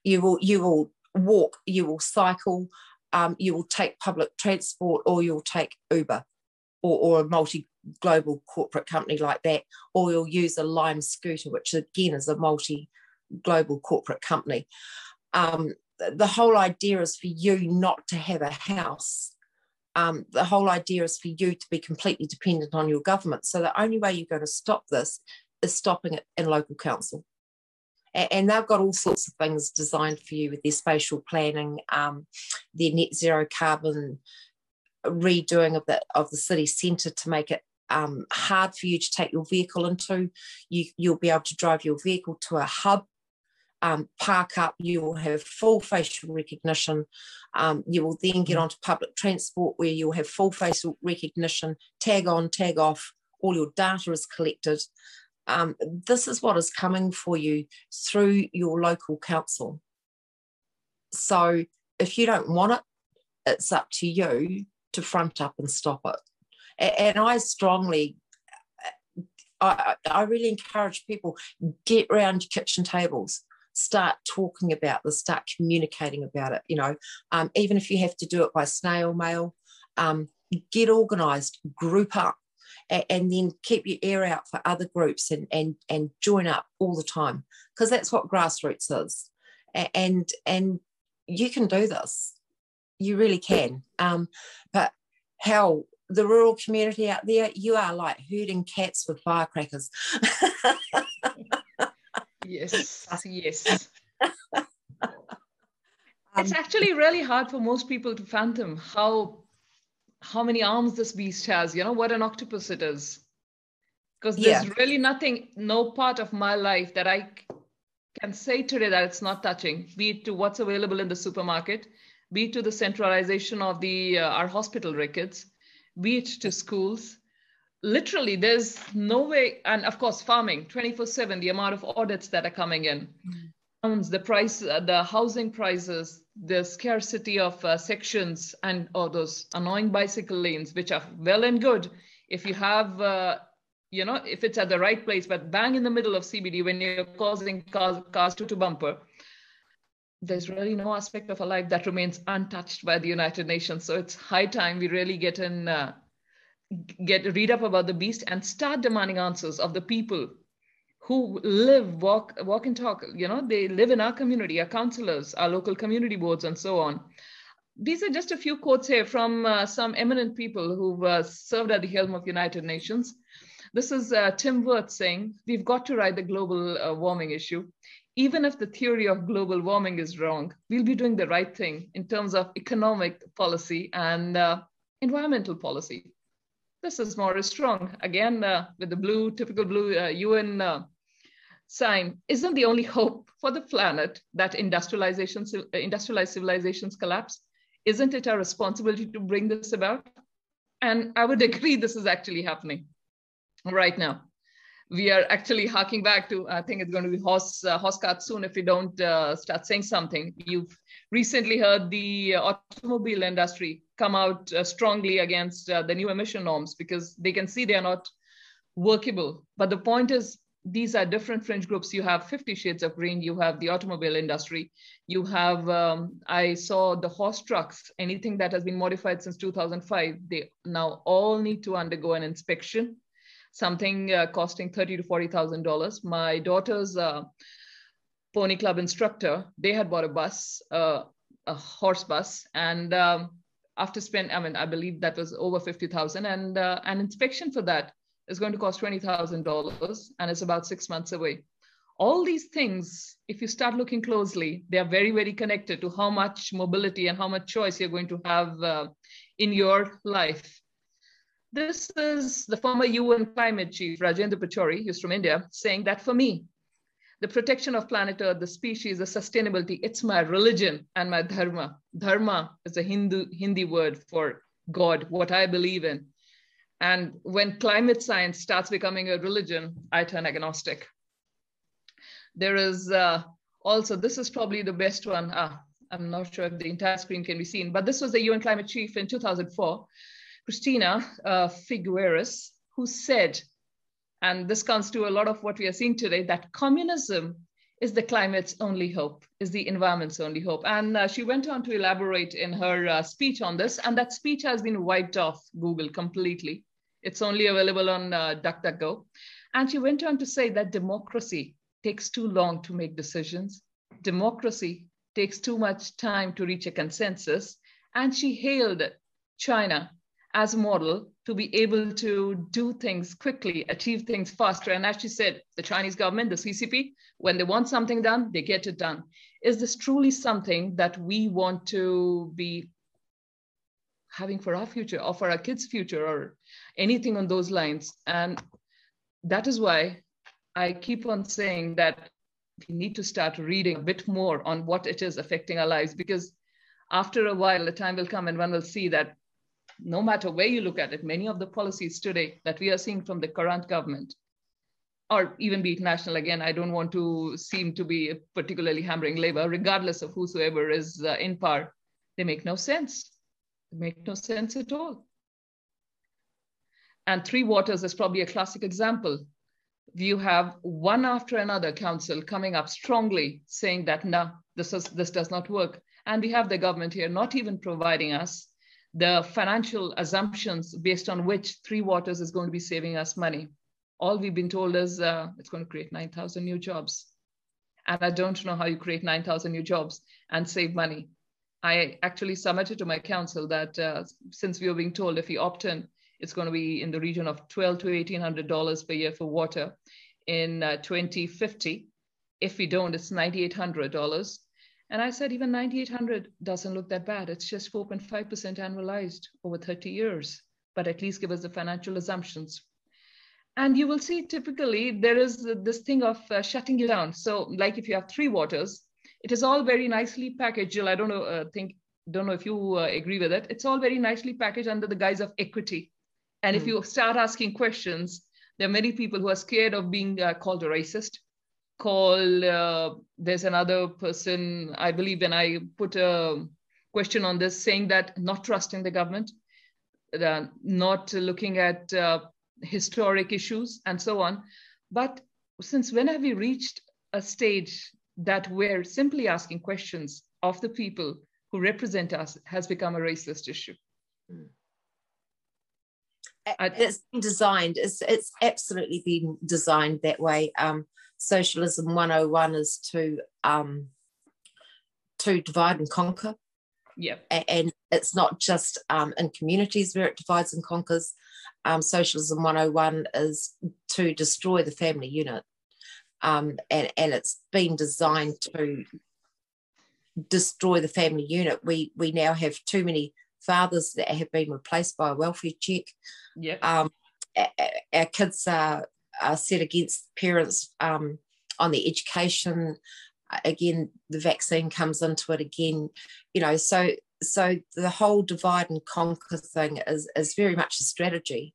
You will you will walk, you will cycle, um, you will take public transport, or you'll take Uber, or, or a multi global corporate company like that, or you'll use a Lime scooter, which again is a multi global corporate company. Um, the whole idea is for you not to have a house. Um, the whole idea is for you to be completely dependent on your government. So the only way you're going to stop this is stopping it in local council. And they've got all sorts of things designed for you with their spatial planning, um, their net zero carbon redoing of the of the city centre to make it um, hard for you to take your vehicle into. You you'll be able to drive your vehicle to a hub um, park up, you will have full facial recognition. Um, you will then get mm. onto public transport where you'll have full facial recognition, tag on, tag off, all your data is collected. Um, this is what is coming for you through your local council. So if you don't want it, it's up to you to front up and stop it. And I strongly I, I, really encourage people get around kitchen tables start talking about this, start communicating about it. You know, um, even if you have to do it by snail mail, um, get organised, group up, and, and, then keep your ear out for other groups and and and join up all the time because that's what grassroots is. And and you can do this, you really can. Um, but how the rural community out there, you are like herding cats with firecrackers. Yes, yes. it's actually really hard for most people to fathom how how many arms this beast has, you know, what an octopus it is. Because there's yeah. really nothing, no part of my life that I can say today that it's not touching, be it to what's available in the supermarket, be it to the centralization of the uh, our hospital records, be it to schools, literally there's no way and of course farming 24 7 the amount of audits that are coming in mm. the price uh, the housing prices the scarcity of uh, sections and all those annoying bicycle lanes which are well and good if you have uh, you know if it's at the right place but bang in the middle of cbd when you're causing cars, cars to, to bumper there's really no aspect of a life that remains untouched by the united nations so it's high time we really get in uh, get read up about the beast and start demanding answers of the people who live walk walk and talk you know they live in our community our councillors our local community boards and so on. These are just a few quotes here from uh, some eminent people who've uh, served at the helm of united nations. This is uh, tim wirth saying we've got to ride the global uh, warming issue. Even if the theory of global warming is wrong we'll be doing the right thing in terms of economic policy and uh, environmental policy this is Maurice Strong, again uh, with the blue, typical blue uh, UN uh, sign. Isn't the only hope for the planet that industrialization, uh, industrialized civilizations collapse? Isn't it our responsibility to bring this about? And I would agree this is actually happening right now. We are actually harking back to, I think it's going to be horse, uh, horse cart soon if we don't uh, start saying something. You've recently heard the automobile industry come out uh, strongly against uh, the new emission norms because they can see they are not workable. But the point is, these are different fringe groups. You have 50 shades of green, you have the automobile industry, you have, um, I saw the horse trucks, anything that has been modified since 2005, they now all need to undergo an inspection, something uh, costing 30 to $40,000. My daughter's uh, pony club instructor, they had bought a bus, uh, a horse bus, and um, after spend, I mean, I believe that was over 50,000 and uh, an inspection for that is going to cost $20,000 and it's about six months away. All these things, if you start looking closely, they are very, very connected to how much mobility and how much choice you're going to have uh, in your life. This is the former UN climate chief, Rajendra Pachauri, who's from India, saying that for me, the protection of planet Earth, the species, the sustainability, it's my religion and my dharma. Dharma is a Hindu Hindi word for God, what I believe in. And when climate science starts becoming a religion, I turn agnostic. There is uh, also, this is probably the best one. Ah, I'm not sure if the entire screen can be seen, but this was the UN climate chief in 2004, Christina uh, Figueres, who said and this comes to a lot of what we are seeing today that communism is the climate's only hope, is the environment's only hope. And uh, she went on to elaborate in her uh, speech on this, and that speech has been wiped off Google completely. It's only available on uh, DuckDuckGo. And she went on to say that democracy takes too long to make decisions. Democracy takes too much time to reach a consensus. And she hailed China as a model to be able to do things quickly, achieve things faster. And as you said, the Chinese government, the CCP, when they want something done, they get it done. Is this truly something that we want to be having for our future or for our kids' future or anything on those lines? And that is why I keep on saying that we need to start reading a bit more on what it is affecting our lives because after a while, the time will come and one will see that no matter where you look at it, many of the policies today that we are seeing from the current government, or even be it national, again, I don't want to seem to be particularly hammering labor, regardless of whosoever is uh, in power, they make no sense. They make no sense at all. And Three Waters is probably a classic example. You have one after another council coming up strongly saying that, no, this, is, this does not work. And we have the government here not even providing us the financial assumptions based on which Three Waters is going to be saving us money. All we've been told is uh, it's going to create 9,000 new jobs. And I don't know how you create 9,000 new jobs and save money. I actually submitted to my council that uh, since we were being told if we opt in, it's going to be in the region of 12 to 1800 dollars per year for water in uh, 2050. If we don't, it's 9800 dollars. And I said, even 9,800 doesn't look that bad. It's just 4.5% annualized over 30 years, but at least give us the financial assumptions. And you will see typically there is this thing of uh, shutting you down. So like if you have three waters, it is all very nicely packaged. Jill, I don't know, uh, think, don't know if you uh, agree with it. It's all very nicely packaged under the guise of equity. And mm. if hmm. you start asking questions, there are many people who are scared of being uh, called a racist call uh, there's another person i believe when i put a question on this saying that not trusting the government uh, not looking at uh, historic issues and so on. But since when have we reached a stage that we're simply asking questions of the people who represent us has become a racist issue? Mm. it's been designed it's, it's absolutely been designed that way. Um, socialism 101 is to um, to divide and conquer. Yeah. And it's not just um, in communities where it divides and conquers. Um, socialism 101 is to destroy the family unit. Um, and, and it's been designed to destroy the family unit. We we now have too many fathers that have been replaced by a welfare check. Yeah. Um, our kids are are set against parents um, on the education. Uh, again, the vaccine comes into it again. You know, so so the whole divide and conquer thing is is very much a strategy,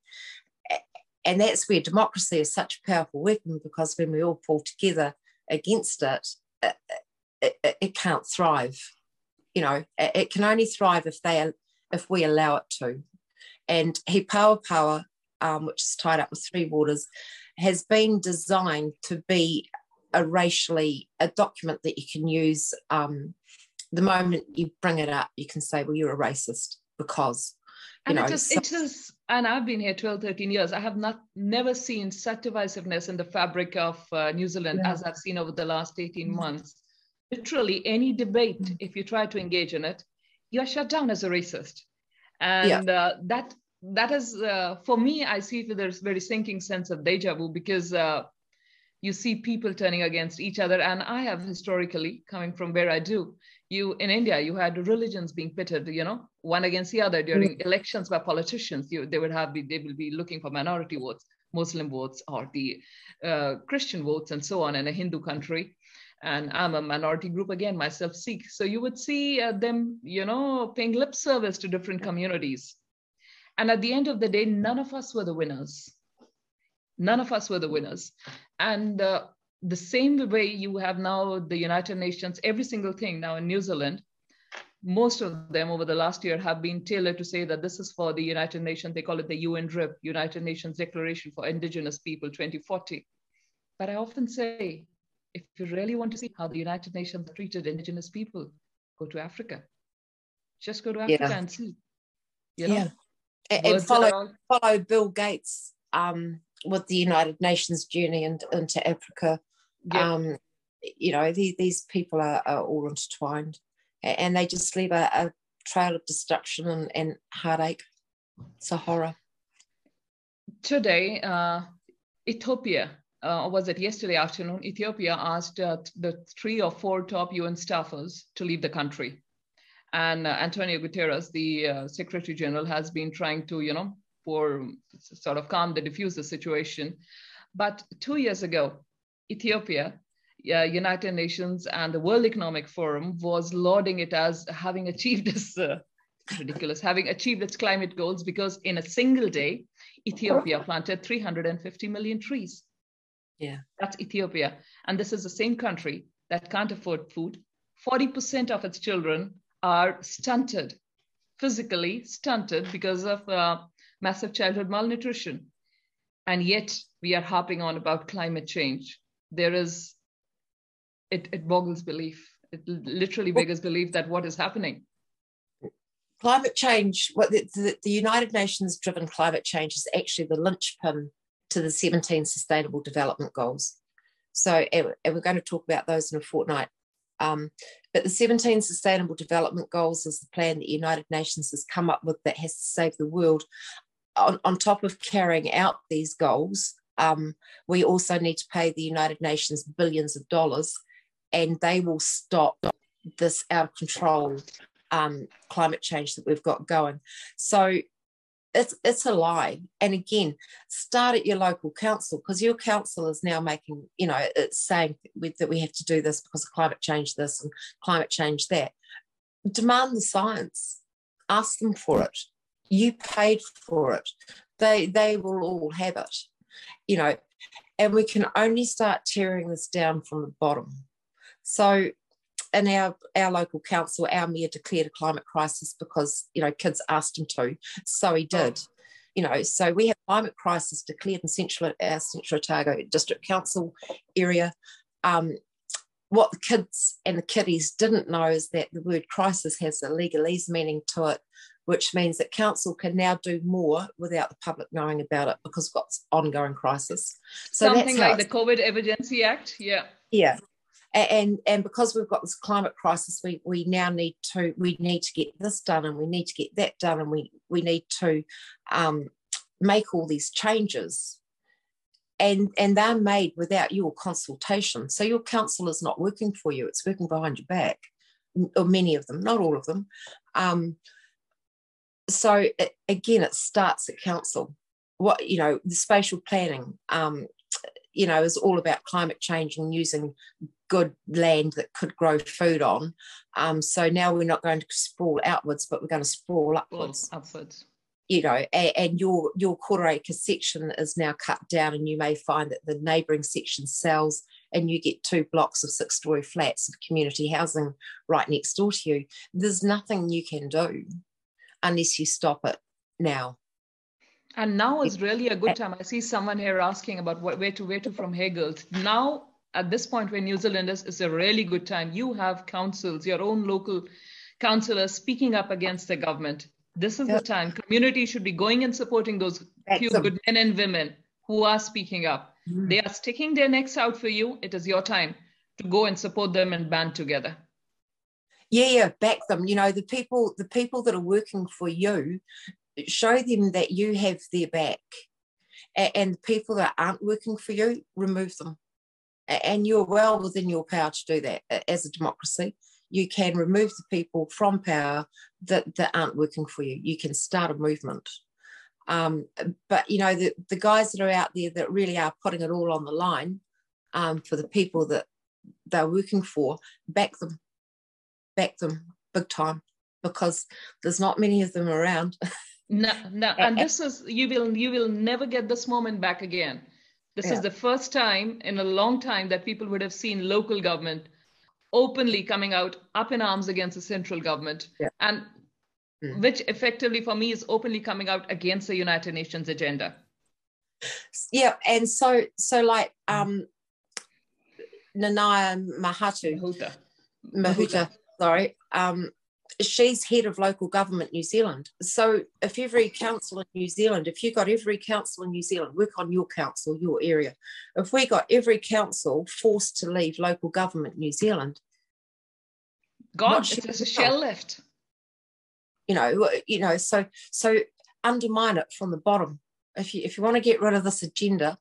and that's where democracy is such a powerful weapon because when we all pull together against it, it, it, it can't thrive. You know, it, it can only thrive if they if we allow it to. And He Puapua, um, which is tied up with Three Waters, has been designed to be a racially a document that you can use um, the moment you bring it up you can say well you're a racist because you and know, it is, so- it is and i've been here 12 13 years i have not never seen such divisiveness in the fabric of uh, new zealand yeah. as i've seen over the last 18 mm-hmm. months literally any debate mm-hmm. if you try to engage in it you're shut down as a racist and yeah. uh, that that is uh, for me i see there's very sinking sense of deja vu because uh, you see people turning against each other and i have historically coming from where i do you in india you had religions being pitted you know one against the other during mm. elections by politicians you, they would have they will be looking for minority votes muslim votes or the uh, christian votes and so on in a hindu country and I'm a minority group again, myself Sikh. So you would see uh, them, you know, paying lip service to different communities. And at the end of the day, none of us were the winners. None of us were the winners. And uh, the same way you have now the United Nations, every single thing now in New Zealand, most of them over the last year have been tailored to say that this is for the United Nations. They call it the UN DRIP, United Nations Declaration for Indigenous People 2040. But I often say, if you really want to see how the United Nations treated Indigenous people, go to Africa. Just go to Africa yeah. and see. You know? Yeah and follow follow Bill Gates um, with the United Nations journey and, into Africa. Yeah. Um, you know, the, these people are, are, all intertwined, and they just leave a, a trail of destruction and, and heartache. horror. Today, uh, Ethiopia, uh, or was it yesterday afternoon, Ethiopia asked uh, the three or four top UN staffers to leave the country. And uh, Antonio Guterres, the uh, Secretary General, has been trying to, you know, for sort of calm the diffuse the situation. But two years ago, Ethiopia, uh, United Nations and the World Economic Forum was lauding it as having achieved this uh, ridiculous, having achieved its climate goals because in a single day, Ethiopia planted 350 million trees. Yeah. That's Ethiopia. And this is the same country that can't afford food. 40% of its children are stunted, physically stunted because of uh, massive childhood malnutrition. And yet we are harping on about climate change. There is, it, it boggles belief. It literally beggars belief that what is happening. Climate change, what the, the, the United Nations driven climate change is actually the linchpin to the 17 Sustainable Development Goals. So, and we're going to talk about those in a fortnight. Um, but the 17 Sustainable Development Goals is the plan that the United Nations has come up with that has to save the world. On, on top of carrying out these goals, um, we also need to pay the United Nations billions of dollars, and they will stop this out of control um, climate change that we've got going. So it's it's a lie. And again, start at your local council because your council is now making, you know, it's saying that we have to do this because of climate change this and climate change that. Demand the science. Ask them for it. You paid for it. They they will all have it. You know, and we can only start tearing this down from the bottom. So in our our local council, our mayor declared a climate crisis because you know kids asked him to, so he did. Oh. You know, so we have climate crisis declared in central our Central Otago District Council area. Um, what the kids and the kiddies didn't know is that the word crisis has a legalese meaning to it, which means that council can now do more without the public knowing about it because we've got ongoing crisis. So something like the COVID Emergency Act, yeah. Yeah, and and because we've got this climate crisis we we now need to we need to get this done and we need to get that done and we we need to um, make all these changes. And and they're made without your consultation. So your council is not working for you. It's working behind your back. Or many of them not all of them. Um, so it, again it starts at council. What you know the spatial planning um, you know is all about climate change and using good land that could grow food on. Um, so now we're not going to sprawl outwards, but we're going to sprawl upwards. upwards. You know, and, and, your your quarter acre section is now cut down, and you may find that the neighbouring section sells, and you get two blocks of six story flats of community housing right next door to you. There's nothing you can do unless you stop it now. And now is really a good time. I see someone here asking about what, where to where to from Hegel. Now at this point where New Zealand is, a really good time. You have councils, your own local councillors speaking up against the government. This is yep. the time. Community should be going and supporting those few good men and women who are speaking up. Mm. They are sticking their necks out for you. It is your time to go and support them and band together. Yeah, yeah, back them. You know, the people, the people that are working for you, show them that you have their back. And people that aren't working for you, remove them and you're well within your power to do that as a democracy. You can remove the people from power that, that aren't working for you. You can start a movement. Um, but you know the, the guys that are out there that really are putting it all on the line um, for the people that they're working for, back them, back them big time because there's not many of them around. no, no, and this is you will you will never get this moment back again. This yeah. is the first time in a long time that people would have seen local government openly coming out up in arms against the central government. Yeah. And mm. which effectively for me is openly coming out against the United Nations agenda. Yeah, and so so like um Nanaia Mahatu Mahuta. Mahuta, sorry. Um she's head of local government New Zealand. So if every council in New Zealand, if you got every council in New Zealand, work on your council, your area. If we got every council forced to leave local government New Zealand, God, it's a shell left. You know, you know, so so undermine it from the bottom. If you if you want to get rid of this agenda,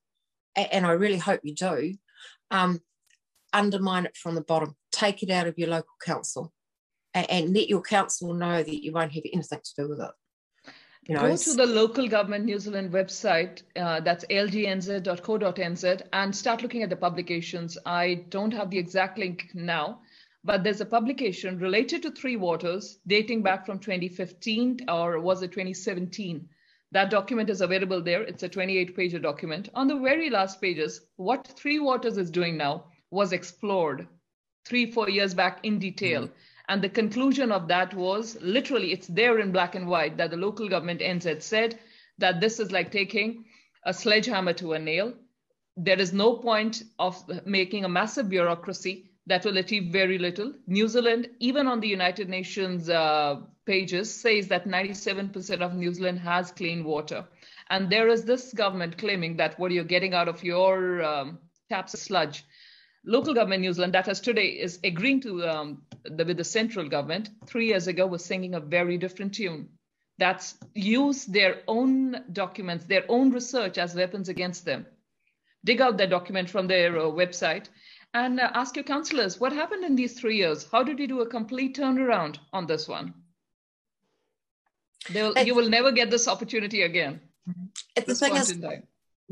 and I really hope you do, um, undermine it from the bottom. Take it out of your local council, and, and let your council know that you won't have anything to do with it. You know, Go to the local government New Zealand website, uh, that's lgnz.co.nz, and start looking at the publications. I don't have the exact link now, but there's a publication related to Three Waters dating back from 2015 or was it 2017? That document is available there. It's a 28 page document. On the very last pages, what Three Waters is doing now was explored three, four years back in detail. Mm-hmm. And the conclusion of that was literally, it's there in black and white that the local government NZ said that this is like taking a sledgehammer to a nail. There is no point of making a massive bureaucracy that will achieve very little. New Zealand, even on the United Nations uh, pages, says that 97% of New Zealand has clean water. And there is this government claiming that what you're getting out of your um, taps is sludge. Local government New Zealand, that has today is agreeing to um, the, with the central government. Three years ago, was singing a very different tune. That's use their own documents, their own research as weapons against them. Dig out that document from their uh, website and uh, ask your councilors what happened in these three years. How did you do a complete turnaround on this one? You will never get this opportunity again. At the thing is,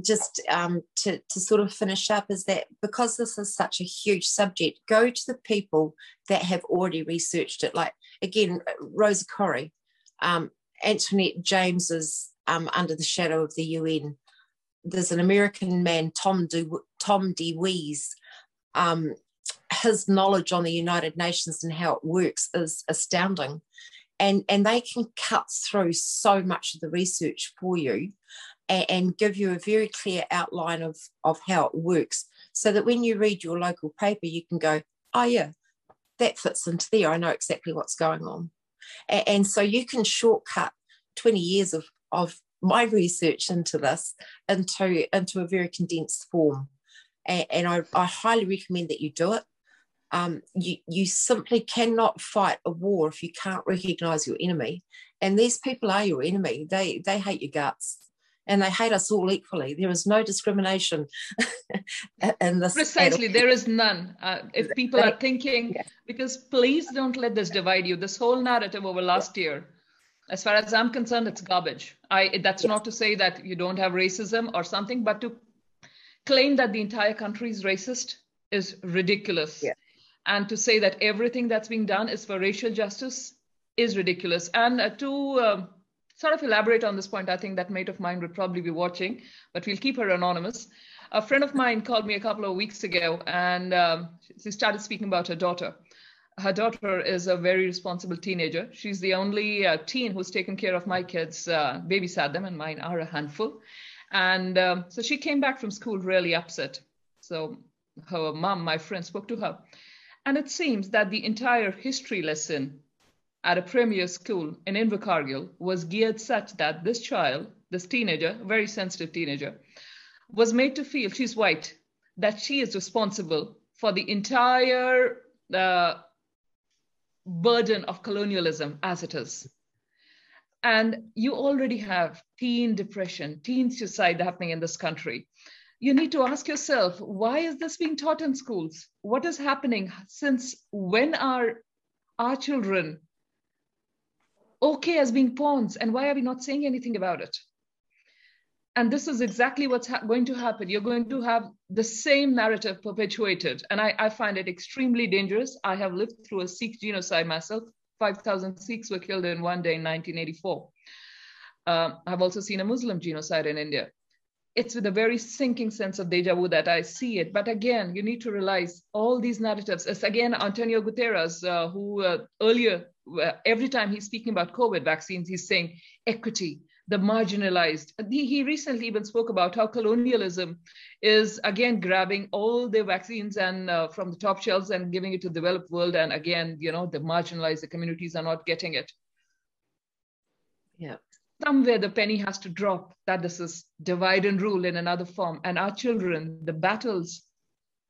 just um, to, to sort of finish up is that because this is such a huge subject, go to the people that have already researched it. Like again, Rosa Koire, um, Antoinette James is um, under the shadow of the UN. There's an American man, Tom De, Tom DeWeese, um, his knowledge on the United Nations and how it works is astounding. And, and they can cut through so much of the research for you and, and give you a very clear outline of, of how it works so that when you read your local paper, you can go, oh, yeah, that fits into there. I know exactly what's going on. And, and so you can shortcut 20 years of, of my research into this into, into a very condensed form and, and I, I, highly recommend that you do it. Um, you, you simply cannot fight a war if you can't recognize your enemy. And these people are your enemy. They, they hate your guts and they hate us all equally. There is no discrimination in this. Precisely, there is none. Uh, if people are thinking, yeah. because please don't let this divide you. This whole narrative over last year, as far as I'm concerned, it's garbage. I that's not to say that you don't have racism or something, but to claim that the entire country is racist is ridiculous. Yeah. And to say that everything that's being done is for racial justice is ridiculous. And uh, to um, sort of elaborate on this point, I think that mate of mine would probably be watching, but we'll keep her anonymous. A friend of mine called me a couple of weeks ago and um, she started speaking about her daughter. Her daughter is a very responsible teenager. She's the only uh, teen who's taken care of my kids, uh, babysat them, and mine are a handful. And um, so she came back from school really upset. So her mom, my friend, spoke to her. And it seems that the entire history lesson at a premier school in Invercargill was geared such that this child, this teenager, very sensitive teenager, was made to feel she's white, that she is responsible for the entire uh, burden of colonialism as it is and you already have teen depression, teen suicide happening in this country. You need to ask yourself, why is this being taught in schools? What is happening? Since when are our children okay as being pawns? And why are we not saying anything about it? And this is exactly what's ha- going to happen. You're going to have the same narrative perpetuated. And I, I find it extremely dangerous. I have lived through a Sikh genocide myself 5,000 Sikhs were killed in one day in 1984. Um, I've also seen a Muslim genocide in India. It's with a very sinking sense of deja vu that I see it. But again, you need to realize all these narratives. It's again Antonio Guterres, uh, who uh, earlier, every time he's speaking about COVID vaccines, he's saying equity, the marginalized. He recently even spoke about how colonialism is again grabbing all the vaccines and uh, from the top shelves and giving it to the developed world. And again, you know, the marginalized, the communities are not getting it. Yeah. Somewhere the penny has to drop that this is divide and rule in another form. And our children, the battles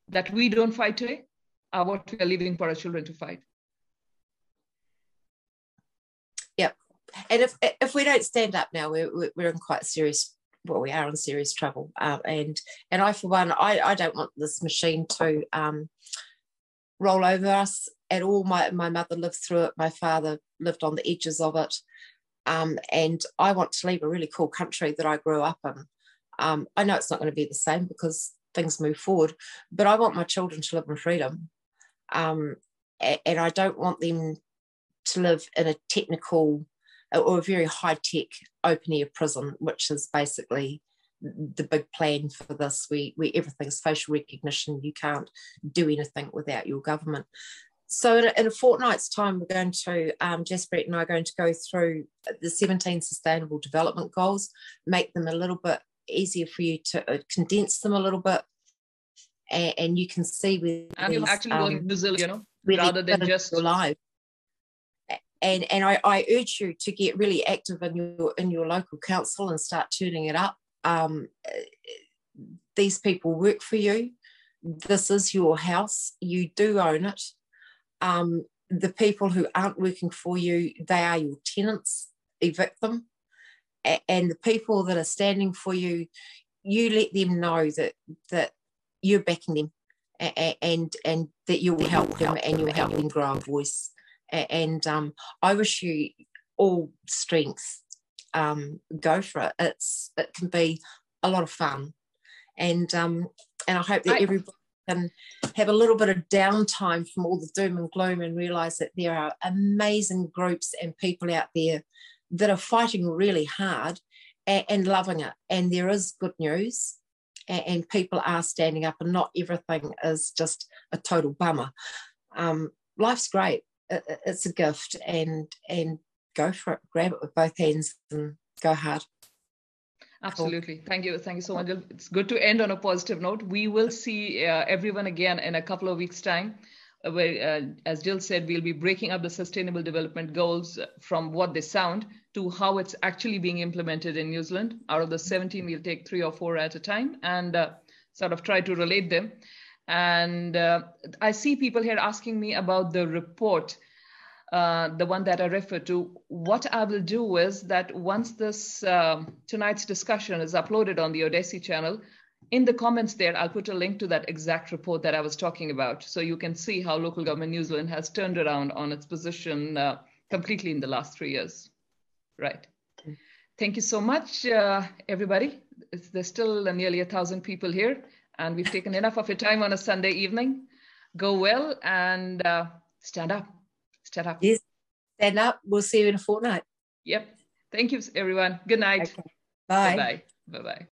that we don't fight today are what we are leaving for our children to fight. And if if we don't stand up now, we're we're in quite serious. Well, we are in serious trouble. Um, and and I, for one, I, I don't want this machine to um, roll over us at all. My my mother lived through it. My father lived on the edges of it. Um, and I want to leave a really cool country that I grew up in. Um, I know it's not going to be the same because things move forward, but I want my children to live in freedom. Um, and I don't want them to live in a technical or a very high tech open air prison, which is basically the big plan for this. We, we everything's facial recognition. You can't do anything without your government. So in a, in a fortnight's time, we're going to um, Jaspreet and I are going to go through the 17 Sustainable Development Goals, make them a little bit easier for you to uh, condense them a little bit, and, and you can see with you're actually um, going New Zealand, you know, rather than just live and and I, I, urge you to get really active in your in your local council and start turning it up. Um, these people work for you. This is your house. You do own it. Um, the people who aren't working for you, they are your tenants. Evict them. And the people that are standing for you, you let them know that that you're backing them, and and, and that you will help them and you'll help them grow a voice and um, I wish you all strength. Um, go for it. It's it can be a lot of fun, and um, and I hope that I, everybody can have a little bit of downtime from all the doom and gloom and realize that there are amazing groups and people out there that are fighting really hard and, and loving it. And there is good news, and, and, people are standing up, and not everything is just a total bummer. Um, life's great it's a gift and and go for it. Grab it with both hands and go hard. Absolutely. Thank you. Thank you so much. It's good to end on a positive note. We will see uh, everyone again in a couple of weeks time uh, where uh, as jill said we'll be breaking up the sustainable development goals from what they sound to how it's actually being implemented in new zealand. Out of the 17 we'll take three or four at a time and uh, sort of try to relate them and uh, I see people here asking me about the report, uh, the one that I referred to. What I will do is that once this um, tonight's discussion is uploaded on the Odysee channel, in the comments there, I'll put a link to that exact report that I was talking about. So you can see how local government New Zealand has turned around on its position uh, completely in the last three years. Right. Thank you so much, uh, everybody. It's, there's still nearly a thousand people here and we've taken enough of your time on a Sunday evening. Go well and uh, stand up. Stand up. Yes, stand up. We'll see you in a fortnight. Yep. Thank you, everyone. Good night. Okay. Bye. Bye. Bye. Bye.